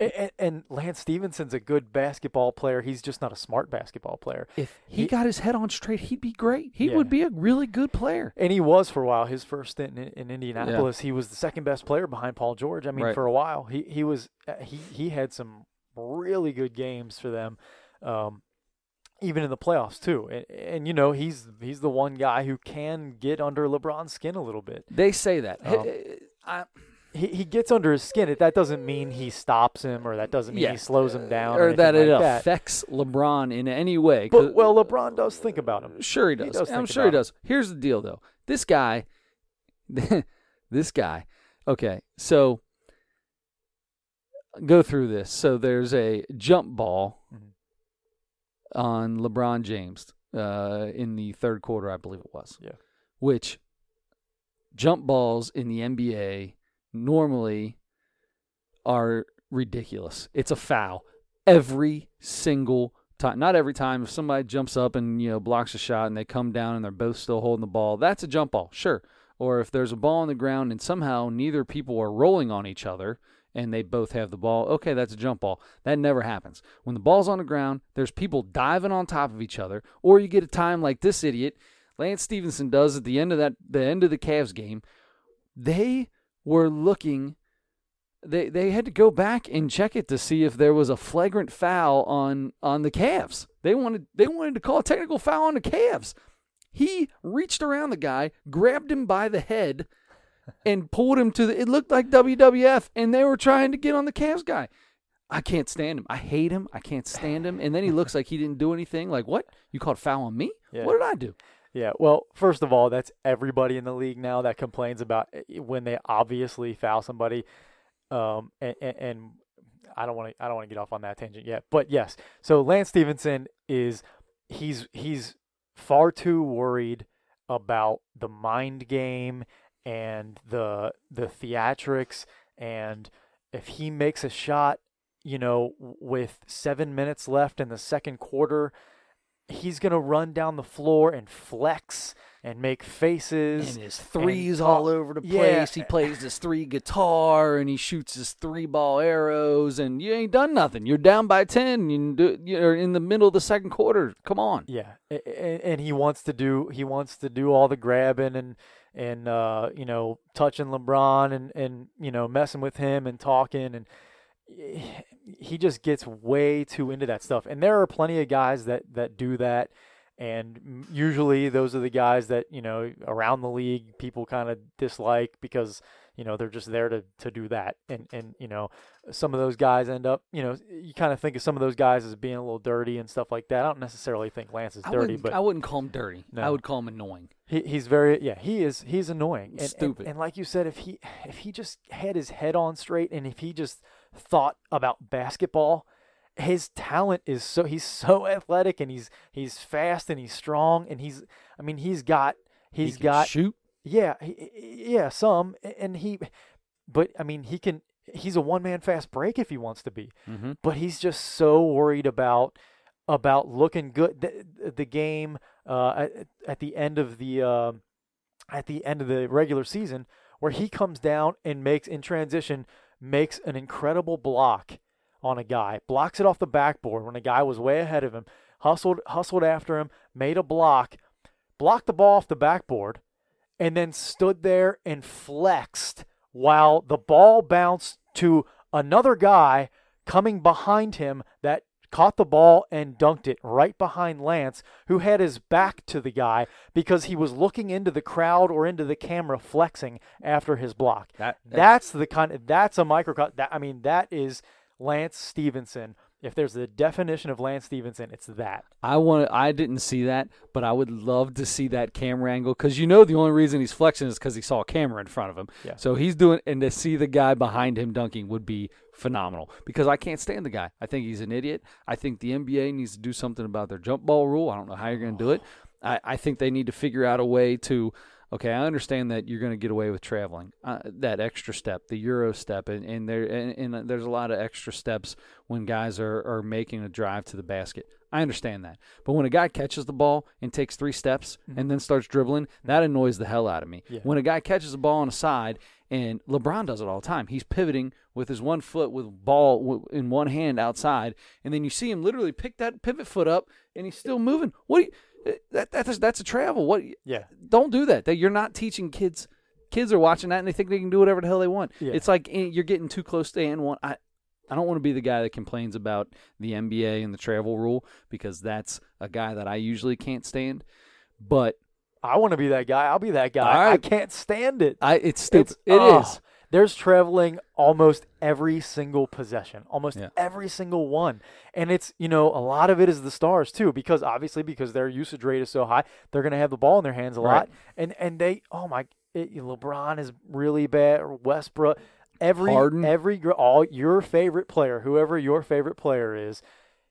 And, and Lance Stephenson's a good basketball player. He's just not a smart basketball player. if he, He- got his head on straight, he'd be great. He Yeah. would be a really good player. And he was for a while. His first stint in, in Indianapolis, he was the second best player behind Paul George. I mean, Right. for a while, he he was uh, he he had some really good games for them, um, even in the playoffs too. And, and you know, he's he's the one guy who can get under LeBron's skin a little bit. They say that. Um, I, He he gets under his skin. It That doesn't mean he stops him, or that doesn't mean Yeah. he slows him down, or, or that it like that. affects LeBron in any way. But well, LeBron does think about him. Sure he He does. does I'm sure he does. Here's the deal though. This guy this guy. Okay. So go through this. So there's a jump ball Mhm. on LeBron James uh, in the third quarter, I believe it was. Yeah. Which jump balls in the NBA normally are ridiculous. It's a foul every single time. Not every time. If somebody jumps up and you know blocks a shot and they come down and they're both still holding the ball, that's a jump ball, sure. Or if there's a ball on the ground and somehow neither people are rolling on each other and they both have the ball, okay, that's a jump ball. That never happens. When the ball's on the ground, there's people diving on top of each other, or you get a time like this idiot Lance Stephenson does at the end of that the end of the Cavs game. They were looking they they had to go back and check it to see if there was a flagrant foul on on the Cavs. They wanted they wanted to call a technical foul on the Cavs. He reached around the guy, grabbed him by the head, and pulled him to the. It looked like WWF, and they were trying to get on the Cavs guy. I can't stand him. I hate him. I can't stand him. And then he looks like he didn't do anything. Like what? You called foul on me? Yeah. What did I do? Yeah, well, first of all, that's everybody in the league now that complains about eh, when they obviously foul somebody. Um, and, and, and I don't want to I don't want to get off on that tangent yet, but yes. So Lance Stephenson is he's he's far too worried about the mind game and the the theatrics and if he makes a shot, you know, with 7 minutes left in the second quarter, he's going to run down the floor and flex and make faces and his threes and all over the place. Yeah. He plays his three guitar and he shoots his three ball arrows, and you ain't done nothing. You're down by ten. You do, you're in the middle of the second quarter. Come on. Yeah, and he wants to do he wants to do all the grabbing and and uh, you know touching LeBron and and you know messing with him and talking and he just gets way too into that stuff. And there are plenty of guys that that do that. And usually those are the guys that, you know, around the league people kind of dislike because, you know, they're just there to, to do that. And, and, you know, some of those guys end up, you know, you kind of think of some of those guys as being a little dirty and stuff like that. I don't necessarily think Lance is dirty, wouldn't, but I wouldn't call him dirty. I would call him annoying. he, he's very yeah he is he's annoying and, and- Stupid. and, like you said if he if he just had his head on straight and if he just thought about basketball his talent is so he's so athletic and he's he's fast and he's strong and he's I mean he's got He he's can got shoot. yeah he, yeah some and he but I mean he can he's a one man fast break if he wants to be Mm-hmm. but he's just so worried about about looking good. The, the game uh, at, at the end of the um at the end of the regular season, where he comes down and makes in transition makes an incredible block on a guy, blocks it off the backboard when a guy was way ahead of him, hustled hustled after him, made a block, blocked the ball off the backboard, and then stood there and flexed while the ball bounced to another guy coming behind him that caught the ball and dunked it right behind Lance, who had his back to the guy because he was looking into the crowd or into the camera flexing after his block. That, that That's the kind of that's a microcosm. That I mean, that is Lance Stephenson. If there's a definition of Lance Stephenson, it's that. I want. I didn't see that, but I would love to see that camera angle because you know the only reason he's flexing is because he saw a camera in front of him. Yeah. So he's doing, and to see the guy behind him dunking would be phenomenal. Because I can't stand the guy. I think he's an idiot. I think the NBA needs to do something about their jump ball rule. I don't know how you're going to do it. Oh. I, I think they need to figure out a way to. Okay, I understand that you're going to get away with traveling, uh, that extra step, the euro step, and, and there and, and uh, there's a lot of extra steps when guys are, are making a drive to the basket. I understand that, but when a guy catches the ball and takes three steps mm-hmm. and then starts dribbling, mm-hmm. that annoys the hell out of me. Yeah. When a guy catches the ball on a side, and LeBron does it all the time, he's pivoting with his one foot with ball in one hand outside, and then you see him literally pick that pivot foot up, and he's still moving. What? Do you, that that's that's a travel. What? Yeah. don't do that. That you're not teaching kids. Kids are watching that and they think they can do whatever the hell they want. Yeah. It's like eh, you're getting too close to and one. I I don't want to be the guy that complains about the NBA and the travel rule because that's a guy that I usually can't stand. But I want to be that guy. I'll be that guy. All I can't stand it. I it's stupid. It's, It is. There's traveling almost every single possession, almost Yeah. every single one. And it's, you know, a lot of it is the stars too, because obviously because their usage rate is so high, they're going to have the ball in their hands a Right. lot. And and they, oh my, it, LeBron is really bad. Or Westbrook, every Harden. every all your favorite player, whoever your favorite player is,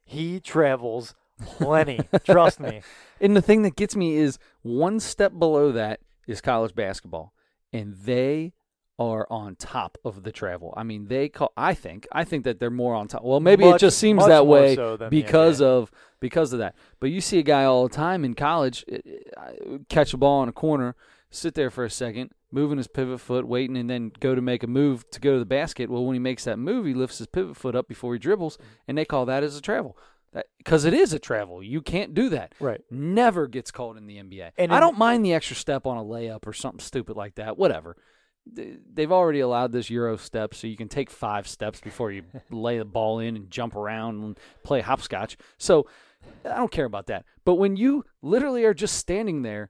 he travels plenty. Trust me. And the thing that gets me is one step below that is college basketball, and they are on top of the travel. I mean, they call. I think. I think that they're more on top. Well, maybe it just seems that way so because of because of that. But you see a guy all the time in college eh, eh, catch a ball in a corner, sit there for a second, moving his pivot foot, waiting, and then go to make a move to go to the basket. Well, when he makes that move, he lifts his pivot foot up before he dribbles, and they call that as a travel. Because it is a travel. You can't do that Right. never gets called in the NBA. And I don't mind the extra step on a layup or something stupid like that. Whatever. They've already allowed this Euro step, so you can take five steps before you lay the ball in and jump around and play hopscotch. So I don't care about that. But when you literally are just standing there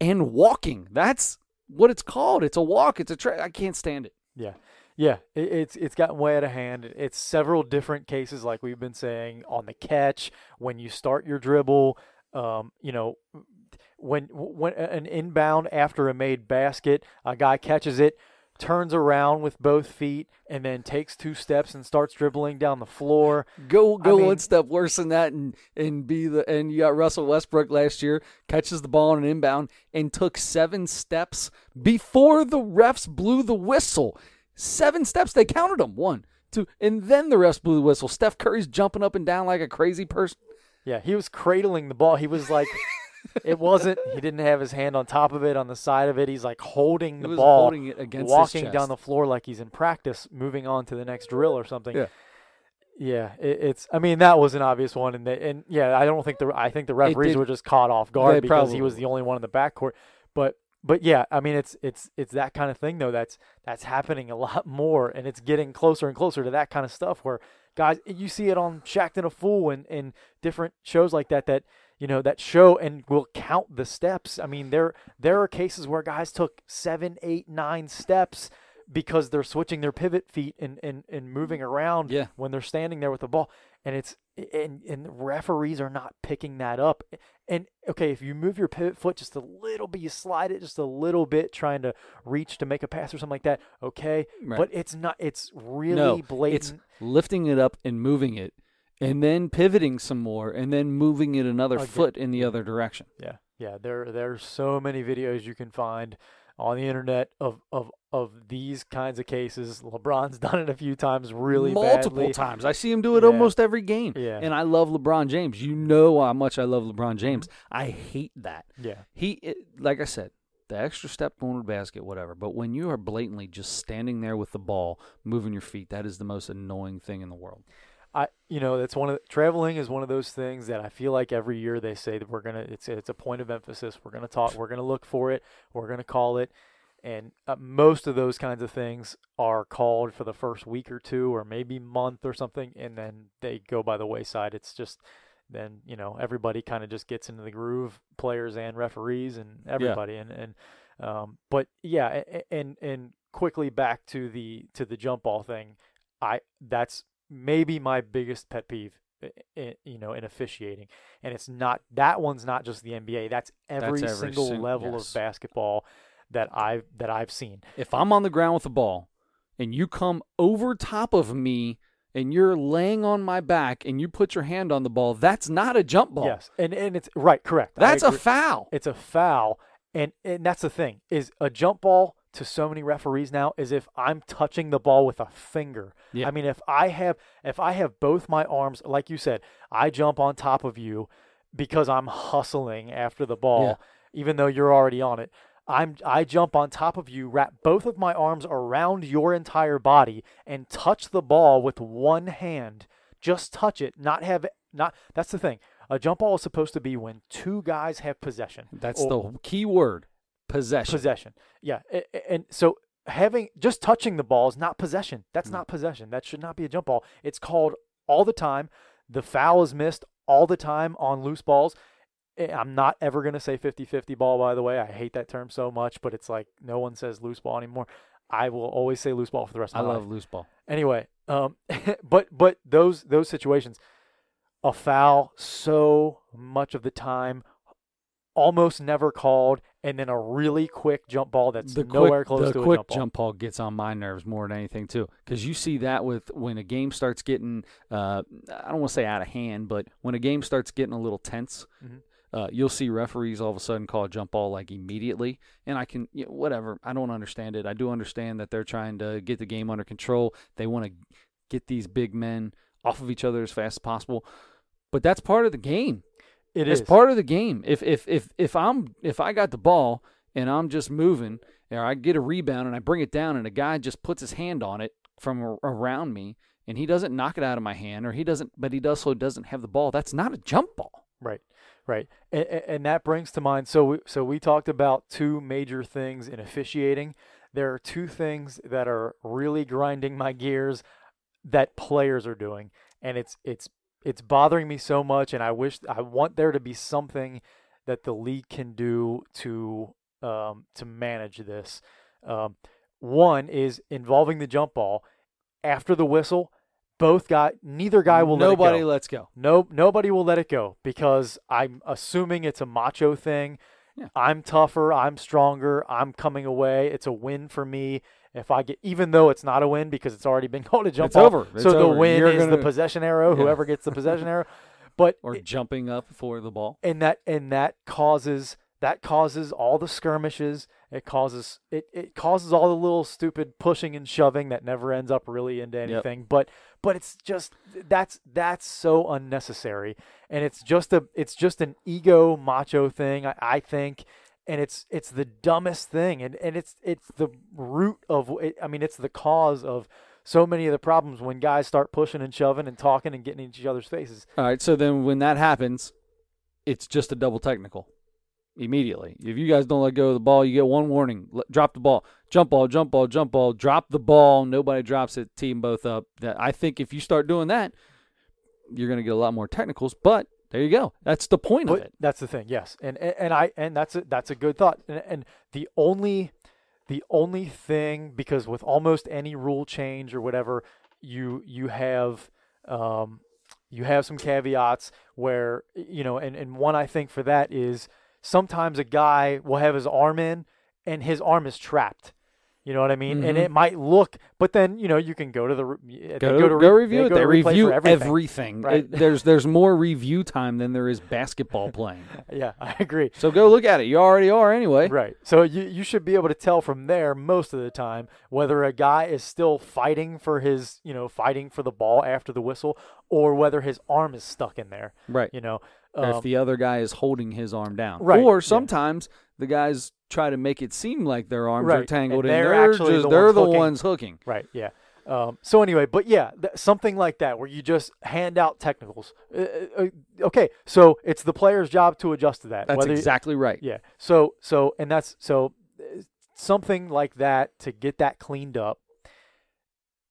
and walking, that's what it's called. It's a walk. It's a track. I can't stand it. Yeah. Yeah, it, it's it's gotten way out of hand. It's several different cases, like we've been saying, on the catch when you start your dribble. Um, you know, when when an inbound after a made basket, a guy catches it, turns around with both feet, and then takes two steps and starts dribbling down the floor. Go go I mean, one step worse than that, and and be the and you got Russell Westbrook last year catches the ball on an inbound and took seven steps before the refs blew the whistle. Seven steps. They counted them. One, two, and then the rest blew the whistle. Steph Curry's jumping up and down like a crazy person. Yeah, he was cradling the ball. He was like, it wasn't. He didn't have his hand on top of it, on the side of it. He's like holding the ball, holding it against walking down the floor like he's in practice, moving on to the next drill or something. Yeah. Yeah, it, it's. I mean, that was an obvious one, and they, and yeah, I don't think the. I think the referees were just caught off guard because probably. he was the only one in the backcourt. But but yeah, I mean it's it's it's that kind of thing though that's that's happening a lot more and it's getting closer and closer to that kind of stuff where guys you see it on Shaqtin' a Fool and, and different shows like that that you know that show and will count the steps. I mean there there are cases where guys took seven, eight, nine steps because they're switching their pivot feet and, and, and moving around yeah. when they're standing there with the ball. And it's and and referees are not picking that up. And okay, if you move your pivot foot just a little bit, you slide it just a little bit, trying to reach to make a pass or something like that. Okay, right. but it's not. It's really no, blatant. It's lifting it up and moving it, and then pivoting some more, and then moving it another okay. foot in the other direction. Yeah, yeah. There, there's so many videos you can find on the internet of, of of these kinds of cases. LeBron's done it a few times, really multiple badly. times. I see him do it yeah. almost every game. Yeah. and I love LeBron James. You know how much I love LeBron James. Mm-hmm. I hate that. Yeah, he it, like I said. The extra step going to the basket, whatever. But when you are blatantly just standing there with the ball, moving your feet, that is the most annoying thing in the world. I you know that's one of the, traveling is one of those things that I feel like every year they say that we're gonna it's it's a point of emphasis. We're gonna talk. We're gonna look for it. We're gonna call it. And uh, most of those kinds of things are called for the first week or two, or maybe month or something, and then they go by the wayside. It's just then you know everybody kind of just gets into the groove, players and referees and everybody. Yeah. And and um, but yeah, and and quickly back to the to the jump ball thing. I that's maybe my biggest pet peeve you know in officiating and it's not that one's not just the NBA that's every, that's every single sing- level yes. of basketball that I've that I've seen. If I'm on the ground with the ball and you come over top of me and you're laying on my back and you put your hand on the ball that's not a jump ball. Yes and and it's right correct that's a foul. It's a foul and and that's the thing is a jump ball to so many referees now is if I'm touching the ball with a finger. Yeah. I mean, if I have if I have both my arms, like you said, I jump on top of you because I'm hustling after the ball, Yeah. even though you're already on it. I'm I jump on top of you, wrap both of my arms around your entire body, and touch the ball with one hand. Just touch it, not have not. That's the thing. A jump ball is supposed to be when two guys have possession. That's or, the key word possession. Possession. Yeah. And so having just touching the ball is not possession. That's Mm. not possession. That should not be a jump ball. It's called all the time. The foul is missed all the time on loose balls. Eh, I'm not ever going to say 50 50 ball, by the way. I hate that term so much, but it's like no one says loose ball anymore. I will always say loose ball for the rest of I my life. love loose ball. Anyway, um, but but those those situations, a foul so much of the time, almost never called, and then a really quick jump ball that's the nowhere quick, close the to quick a jump ball. jump ball gets on my nerves more than anything too because you see that with when a game starts getting uh, i don't want to say out of hand but when a game starts getting a little tense Mhm. uh, you'll see referees all of a sudden call a jump ball like immediately and i can you know, whatever i don't understand it i do understand that they're trying to get the game under control they want to get these big men off of each other as fast as possible but that's part of the game It it's is part of the game. If if if if I'm if I got the ball and I'm just moving, or I get a rebound and I bring it down, and a guy just puts his hand on it from around me, and he doesn't knock it out of my hand, or he doesn't, but he does so doesn't have the ball. That's not a jump ball. right, right, and, and that brings to mind. So we, so we talked about two major things in officiating there are two things that are really grinding my gears that players are doing, and it's it's it's bothering me so much, and I wish I want there to be something that the league can do to um, to manage this. Um, one is involving the jump ball after the whistle. Both guy, neither guy will Nobody let it go. Nobody lets go. Nope, nobody will let it go because I'm assuming it's a macho thing. Yeah. I'm tougher, I'm stronger, I'm coming away. It's a win for me if I get even though it's not a win because it's already been called a jump It's ball. over. It's so the over. win You're is the gonna- possession arrow, Yeah. whoever gets the possession arrow. But Or jumping up for the ball. and that and that causes that causes all the skirmishes it causes it, it causes all the little stupid pushing and shoving that never ends up really into anything but but it's just that's that's so unnecessary and it's just a it's just an ego macho thing i, I think and it's it's the dumbest thing and and it's it's the root of it, i mean it's the cause of so many of the problems when guys start pushing and shoving and talking and getting in each other's faces All right, so then when that happens, it's just a double technical immediately. If you guys don't let go of the ball, you get one warning. Drop the ball. Jump ball, jump ball, jump ball. Drop the ball. Nobody drops it. Team both up. That I think if you start doing that, you're going to get a lot more technicals. But there you go. That's the point of it. That's the thing, yes, and and, and I and that's a, that's a good thought. And, and the only the only thing because with almost any rule change or whatever, you you have um, you have some caveats where you know, and and one I think for that is sometimes a guy will have his arm in and his arm is trapped. You know what I mean? And Mhm. it might look, but then you know you can go to the they Go, to go, review it. go They review everything. everything. Right. It- there's there's more review time than there is basketball playing. Yeah, I agree. So go look at it. You already are anyway. Right. So you you should be able to tell from there most of the time whether a guy is still fighting for his, you know, fighting for the ball after the whistle or whether his arm is stuck in there, Right. you know. or Um, if the other guy is holding his arm down. Right, Or yeah. sometimes the guys try to make it seem like their arms are tangled and and they're they're actually just the they're ones the hooking. ones hooking. right, yeah. Um, so anyway, but yeah, th- something like that where you just hand out technicals. Uh, uh, okay, so it's the player's job to adjust to that. That's whether you- exactly right. Yeah. So so and that's so uh, something like that to get that cleaned up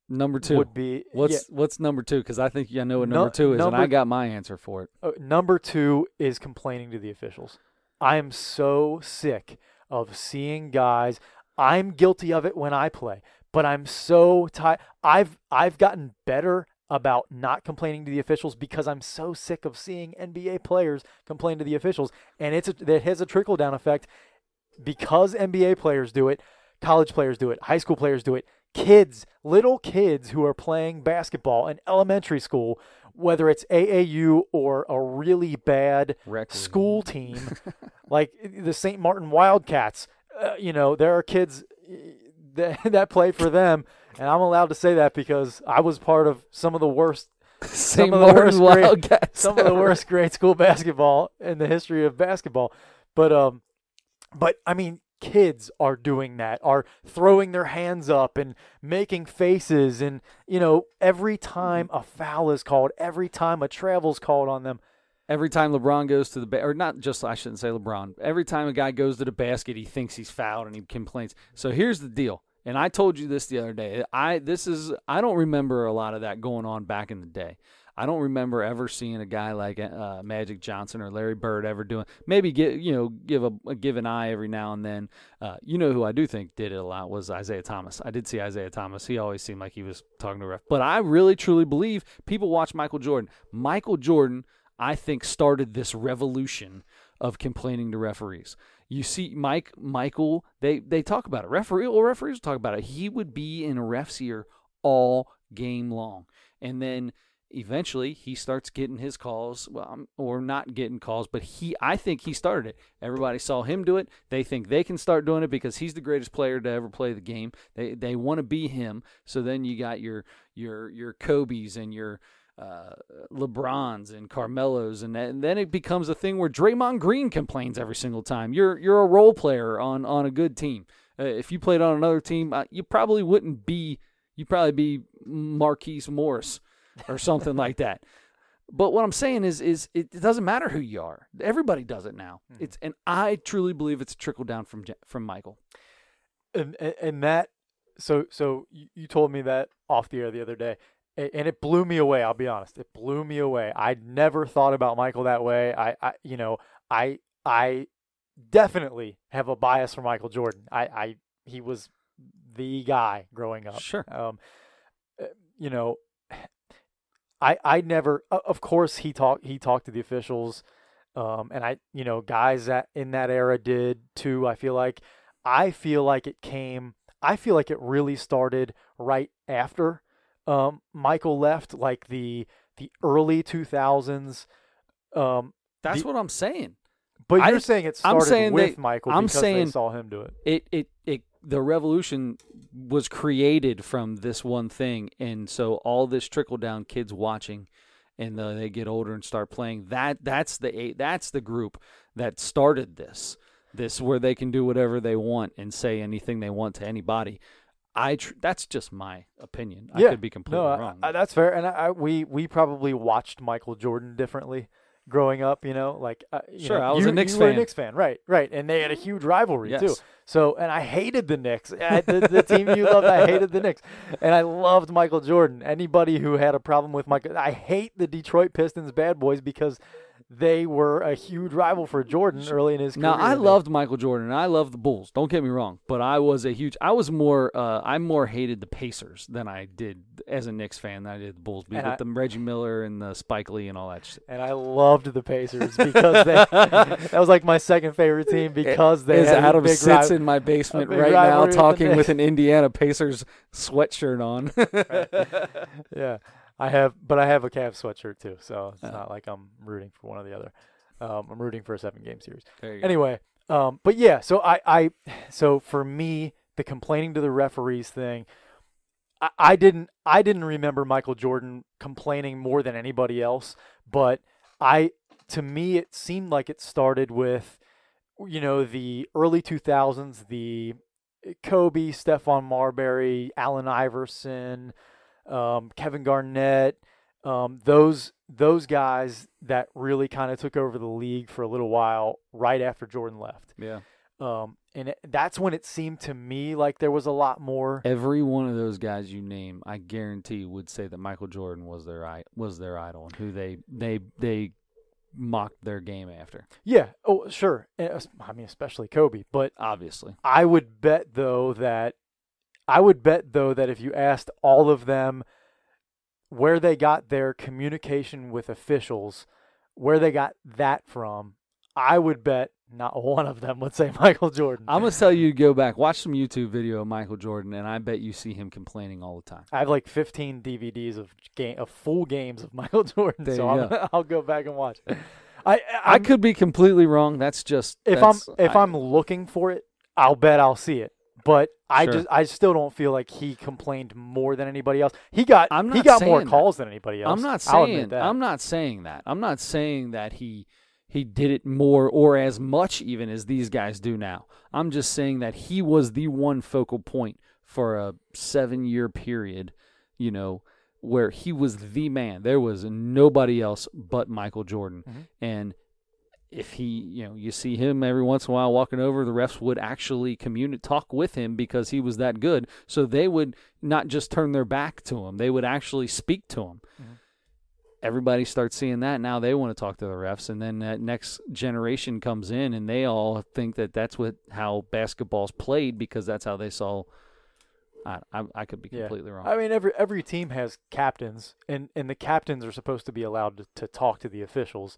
Number two. would be What's yeah, what's number two? Because I think I know what Nu- number two is, and I got my answer for it. Uh, number two is complaining to the officials. I am so sick of seeing guys. I'm guilty of it when I play, but I'm so tired. I've I've gotten better about not complaining to the officials because I'm so sick of seeing NBA players complain to the officials, and it's a, it has a trickle down effect because NBA players do it, college players do it, high school players do it, kids, little kids who are playing basketball in elementary school, whether it's AAU or a really bad Rec league. school team like the St. Martin Wildcats, uh, you know, there are kids uh, that, that play for them. And I'm allowed to say that because I was part of some of the worst St. of the worst Wildcats. some of the worst grade school basketball in the history of basketball. But um, but I mean, kids are doing that, are throwing their hands up and making faces, and you know, every time mm-hmm. a foul is called, every time a travel's called on them, Every time LeBron goes to the ba- or not just I shouldn't say LeBron. Every time a guy goes to the basket, he thinks he's fouled and he complains. So here's the deal. And I told you this the other day. I this is I don't remember a lot of that going on back in the day. I don't remember ever seeing a guy like uh, Magic Johnson or Larry Bird ever doing. Maybe get you know give a, a give an eye every now and then. Uh, you know who I do think did it a lot was Isiah Thomas. I did see Isiah Thomas. He always seemed like he was talking to a ref. But I really truly believe people watch Michael Jordan. Michael Jordan, I think, started this revolution of complaining to referees. You see, Mike, Michael, they they talk about it. Referee or referees talk about it. He would be in a ref's ear all game long, and then eventually he starts getting his calls well or not getting calls but he i think he started it everybody saw him do it they think they can start doing it because he's the greatest player to ever play the game they they want to be him so then you got your your your kobe's and your uh, LeBrons and Carmelos, and, that, and then it becomes a thing where Draymond Green complains every single time. You're you're a role player on on a good team. Uh, if you played on another team, uh, you probably wouldn't be. You'd probably be Marquise Morris or something like that. But what I'm saying is, is it, it doesn't matter who you are. Everybody does it now. Mhm. It's and I truly believe it's a trickle down from from Michael. and and, that so so you, told me that off the air the other day and it blew me away i'll be honest it blew me away i never thought about michael that way i, I you know i i definitely have a bias for michael jordan i i he was the guy growing up Sure. um uh, you know i i never of course he talked he talked to the officials um and i you know guys that in that era did too i feel like i feel like it came i feel like it really started right after um michael left like the the early 2000s um That's The- what I'm saying. but I- you're saying it I'm started saying with they- michael I'm because saying- they saw him do it It it it the revolution was created from this one thing, and so all this trickle down kids watching, and uh, they get older and start playing. That that's the that's the group that started this. This where they can do whatever they want and say anything they want to anybody. I tr- that's just my opinion. I Yeah. could be completely no I- wrong. I, that's fair and I, I we we probably watched michael jordan differently growing up you know like uh, you Sure, know, I was you, a Knicks you were a fan. Knicks fan right right and they had a huge rivalry too. So, and I hated the Knicks. I, the, the team you loved, I hated the Knicks. And I loved Michael Jordan. Anybody who had a problem with Michael, I hate the Detroit Pistons bad boys because they were a huge rival for Jordan early in his career. Now. I loved Michael Jordan and I loved the Bulls. Don't get me wrong, but I was a huge. I was more. Uh, I more hated the Pacers than I did as a Knicks fan than I did the Bulls with I- the Reggie Miller and the Spike Lee and all that shit. and I loved the Pacers because they, that was like my second favorite team because they As had a Adam sits ri- in my basement right now rivalry with the talking with an Indiana Pacers sweatshirt on. yeah, I have, but I have a Cavs sweatshirt too, so it's Oh. not like I'm rooting for one or the other. Um, I'm rooting for a seven game series. There you go. Anyway, um, but yeah, so I, I, so for me, the complaining to the referees thing, I, I didn't, I didn't remember Michael Jordan complaining more than anybody else, but I, to me, it seemed like it started with, you know, the early 2000s, the Kobe, Stephon Marbury, Allen Iverson, um, Kevin Garnett, um, those those guys that really kind of took over the league for a little while right after Jordan left. yeah, Um, and it, that's when it seemed to me like there was a lot more. every one of those guys you name, I guarantee would say that Michael Jordan was their was their idol and who they they they mocked their game after. Yeah. Oh, sure. I mean, especially Kobe. But Obviously, I would bet though that I would bet though that if you asked all of them where they got their communication with officials, where they got that from, I would bet not one of them would say Michael Jordan. I'm gonna tell you to go back, watch some YouTube video of Michael Jordan, and I bet you see him complaining all the time. I have like 15 DVDs of game of full games of Michael Jordan, There so I'm, go. I'll go back and watch. I i I'm- could be completely wrong. That's just if that's- I'm if I- I'm looking for it, I'll bet I'll see it. But I Sure. just I still don't feel like he complained more than anybody else. He got I'm he got more saying that. calls than anybody else. I'm not saying that. I'm not saying that. I'm not saying that he he did it more or as much even as these guys do now. I'm just saying that he was the one focal point for a 7-year period, you know, where he was the man. There was nobody else but Michael Jordan. Mhm. And if he, you know, you see him every once in a while walking over, the refs would actually communicate, talk with him because he was that good. So they would not just turn their back to him; they would actually speak to him. Mhm. Everybody starts seeing that now. They want to talk to the refs, and then that next generation comes in, and they all think that that's what how basketball's played because that's how they saw. I I, I could be Yeah. completely wrong. I mean, every every team has captains, and, and the captains are supposed to be allowed to, to talk to the officials.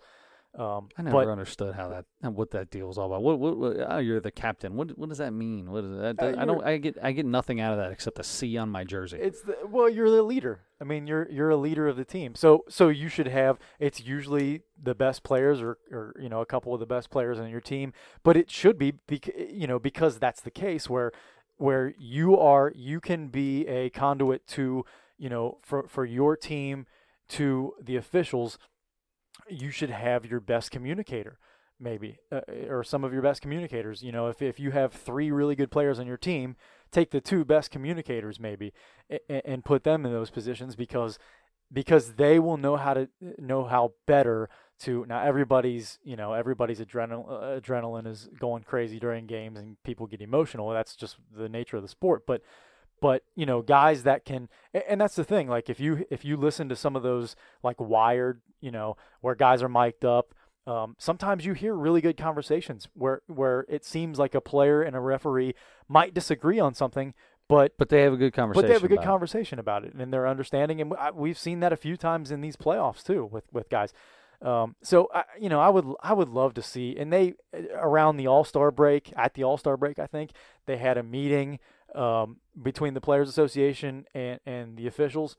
Um, I never but understood how that what that deal was all about. What what, what oh, you're the captain. What what does that mean? What is that? Uh, I don't I get I get nothing out of that except a C on my jersey. It's the, well, you're the leader. I mean, you're you're a leader of the team. So so you should have. It's usually the best players, or or you know a couple of the best players on your team. But it should be, bec- you know, because that's the case where where you are. You can be a conduit to you know for for your team to the officials. You should have your best communicator. Maybe, uh, or some of your best communicators. You know, if, if you have three really good players on your team, take the two best communicators maybe and, and put them in those positions because because they will know how to know how better to now everybody's you know everybody's adrenal, uh, adrenaline is going crazy during games and people get emotional that's just the nature of the sport but but you know guys that can and that's the thing like if you if you listen to some of those like wired you know where guys are mic'd up um, sometimes you hear really good conversations where where it seems like a player and a referee might disagree on something but but they have a good conversation. But they have a good about conversation about it and their understanding, and we've seen that a few times in these playoffs too with with guys. Um, so I, you know, I would I would love to see, and they around the All Star break at the All Star break, I think they had a meeting um, between the Players Association and and the officials.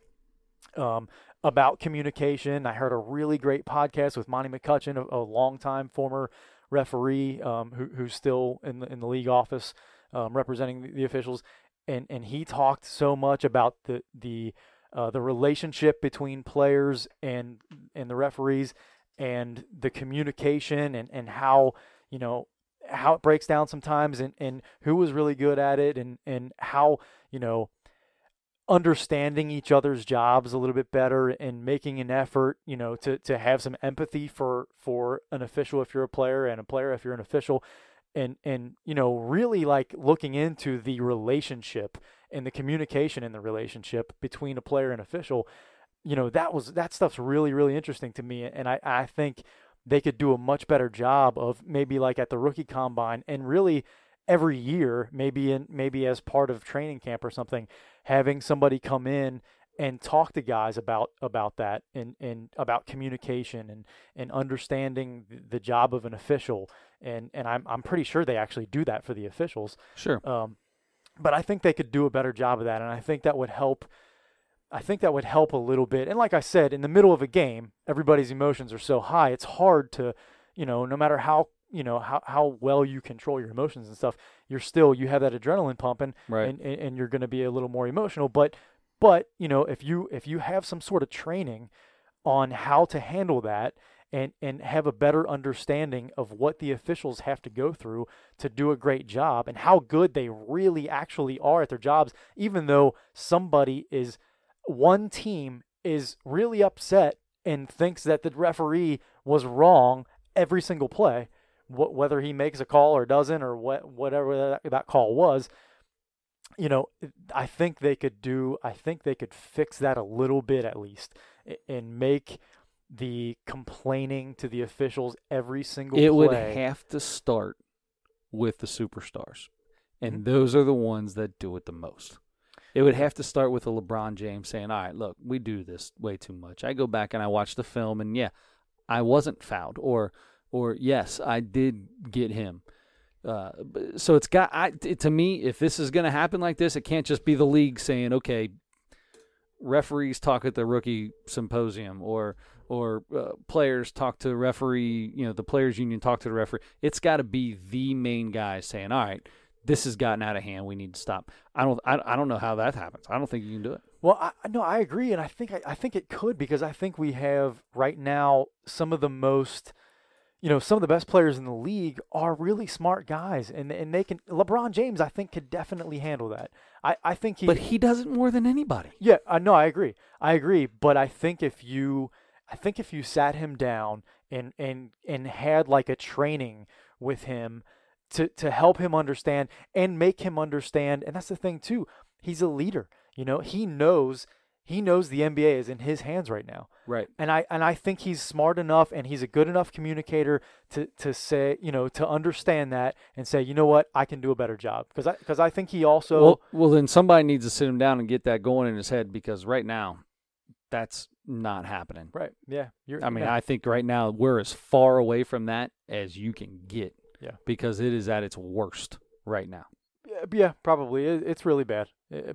Um, about communication. I heard a really great podcast with Monty McCutchen, a, a longtime former referee um, who, who's still in the in the league office um, representing the, the, officials, and and he talked so much about the the uh, the relationship between players and and the referees and the communication and and how you know how it breaks down sometimes and and who was really good at it and and how you know understanding each other's jobs a little bit better and making an effort, you know, to to have some empathy for for an official if you're a player and a player if you're an official. And and you know really like looking into the relationship and the communication in the relationship between a player and official you know that was that stuff's really really interesting to me. And i i think they could do a much better job of maybe like at the rookie combine and really every year maybe in maybe as part of training camp or something having somebody come in and talk to guys about about that and and about communication and and understanding the job of an official and and I'm I'm pretty sure they actually do that for the officials. Sure. Um, but I think they could do a better job of that, and I think that would help. I think that would help a little bit. And like I said, in the middle of a game, everybody's emotions are so high. It's hard to, you know, no matter how you know how, how well you control your emotions and stuff, you're still you have that adrenaline pumping, right? And and, and you're going to be a little more emotional. But but you know if you if you have some sort of training on how to handle that and and have a better understanding of what the officials have to go through to do a great job and how good they really actually are at their jobs even though somebody is one team is really upset and thinks that the referee was wrong every single play wh- whether he makes a call or doesn't or what whatever that, that call was you know i think they could do i think they could fix that a little bit at least and make the complaining to the officials every single it play. would have to start with the superstars and mm-hmm. those are the ones that do it the most it would have to start with a lebron james saying all right look we do this way too much i go back and i watch the film and yeah i wasn't fouled or or yes i did get him uh, so it's got I, to me if this is going to happen like this it can't just be the league saying okay referees talk at the rookie symposium or or uh, players talk to the referee, you know, the players union talk to the referee. It's got to be the main guy saying, "All right, this has gotten out of hand. We need to stop." I don't, I, I don't know how that happens. I don't think you can do it. Well, I, no, I agree, and I think I, I think it could because I think we have right now some of the most you know, some of the best players in the league are really smart guys, and and they can. LeBron James, I think, could definitely handle that. I, I think he. But he does it more than anybody. Yeah, I know. I agree. I agree. But I think if you I think if you sat him down and and and had like a training with him to to help him understand and make him understand, and that's the thing too. He's a leader. You know, he knows he knows the NBA is in his hands right now. Right. And I and I think he's smart enough and he's a good enough communicator to to say, you know, to understand that and say, you know what, I can do a better job because I because I think he also well, well then somebody needs to sit him down and get that going in his head because right now that's not happening. Right. Yeah. You're, I mean, yeah. I think right now we're as far away from that as you can get. Yeah. Because it is at its worst right now. Yeah, probably. it's really bad.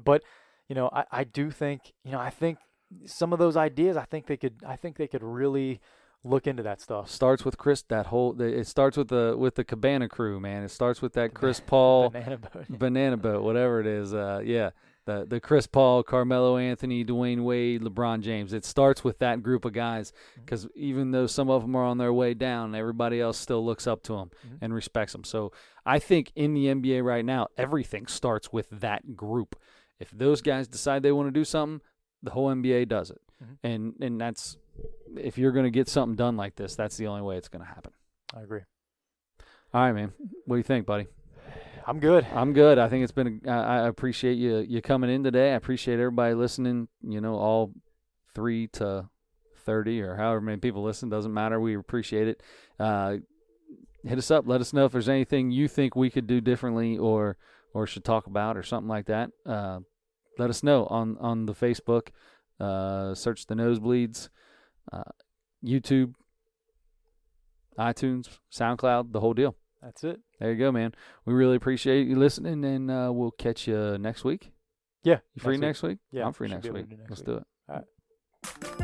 But, you know, I, I do think, you know, I think some of those ideas, I think they could, I think they could really look into that stuff. Starts with Chris. That whole it starts with the with the Cabana crew, man. It starts with that Chris Paul banana boat, banana boat, whatever it is. Uh, yeah, the the Chris Paul, Carmelo Anthony, Dwyane Wade, LeBron James. It starts with that group of guys because mm-hmm. even though some of them are on their way down, everybody else still looks up to them mm-hmm. and respects them. So I think in the NBA right now, everything starts with that group. If those guys decide they want to do something, the whole NBA does it. Mhm. and and that's if you're going to get something done like this, that's the only way it's going to happen. I agree. All right, man. What do you think, buddy? I'm good. I'm good. I think it's been. A, I appreciate you you coming in today. I appreciate everybody listening. You know, all three to thirty or however many people listen doesn't matter. We appreciate it. Uh, hit us up. Let us know if there's anything you think we could do differently or or should talk about or something like that. Uh, let us know on on the Facebook. Uh, search the nosebleeds, uh, YouTube, iTunes, SoundCloud, the whole deal. That's it. There you go, man. We really appreciate you listening, and uh, we'll catch you next week. Yeah. You free next week. next week? Yeah, I'm free next be able to week. next Let's week. do it. All right.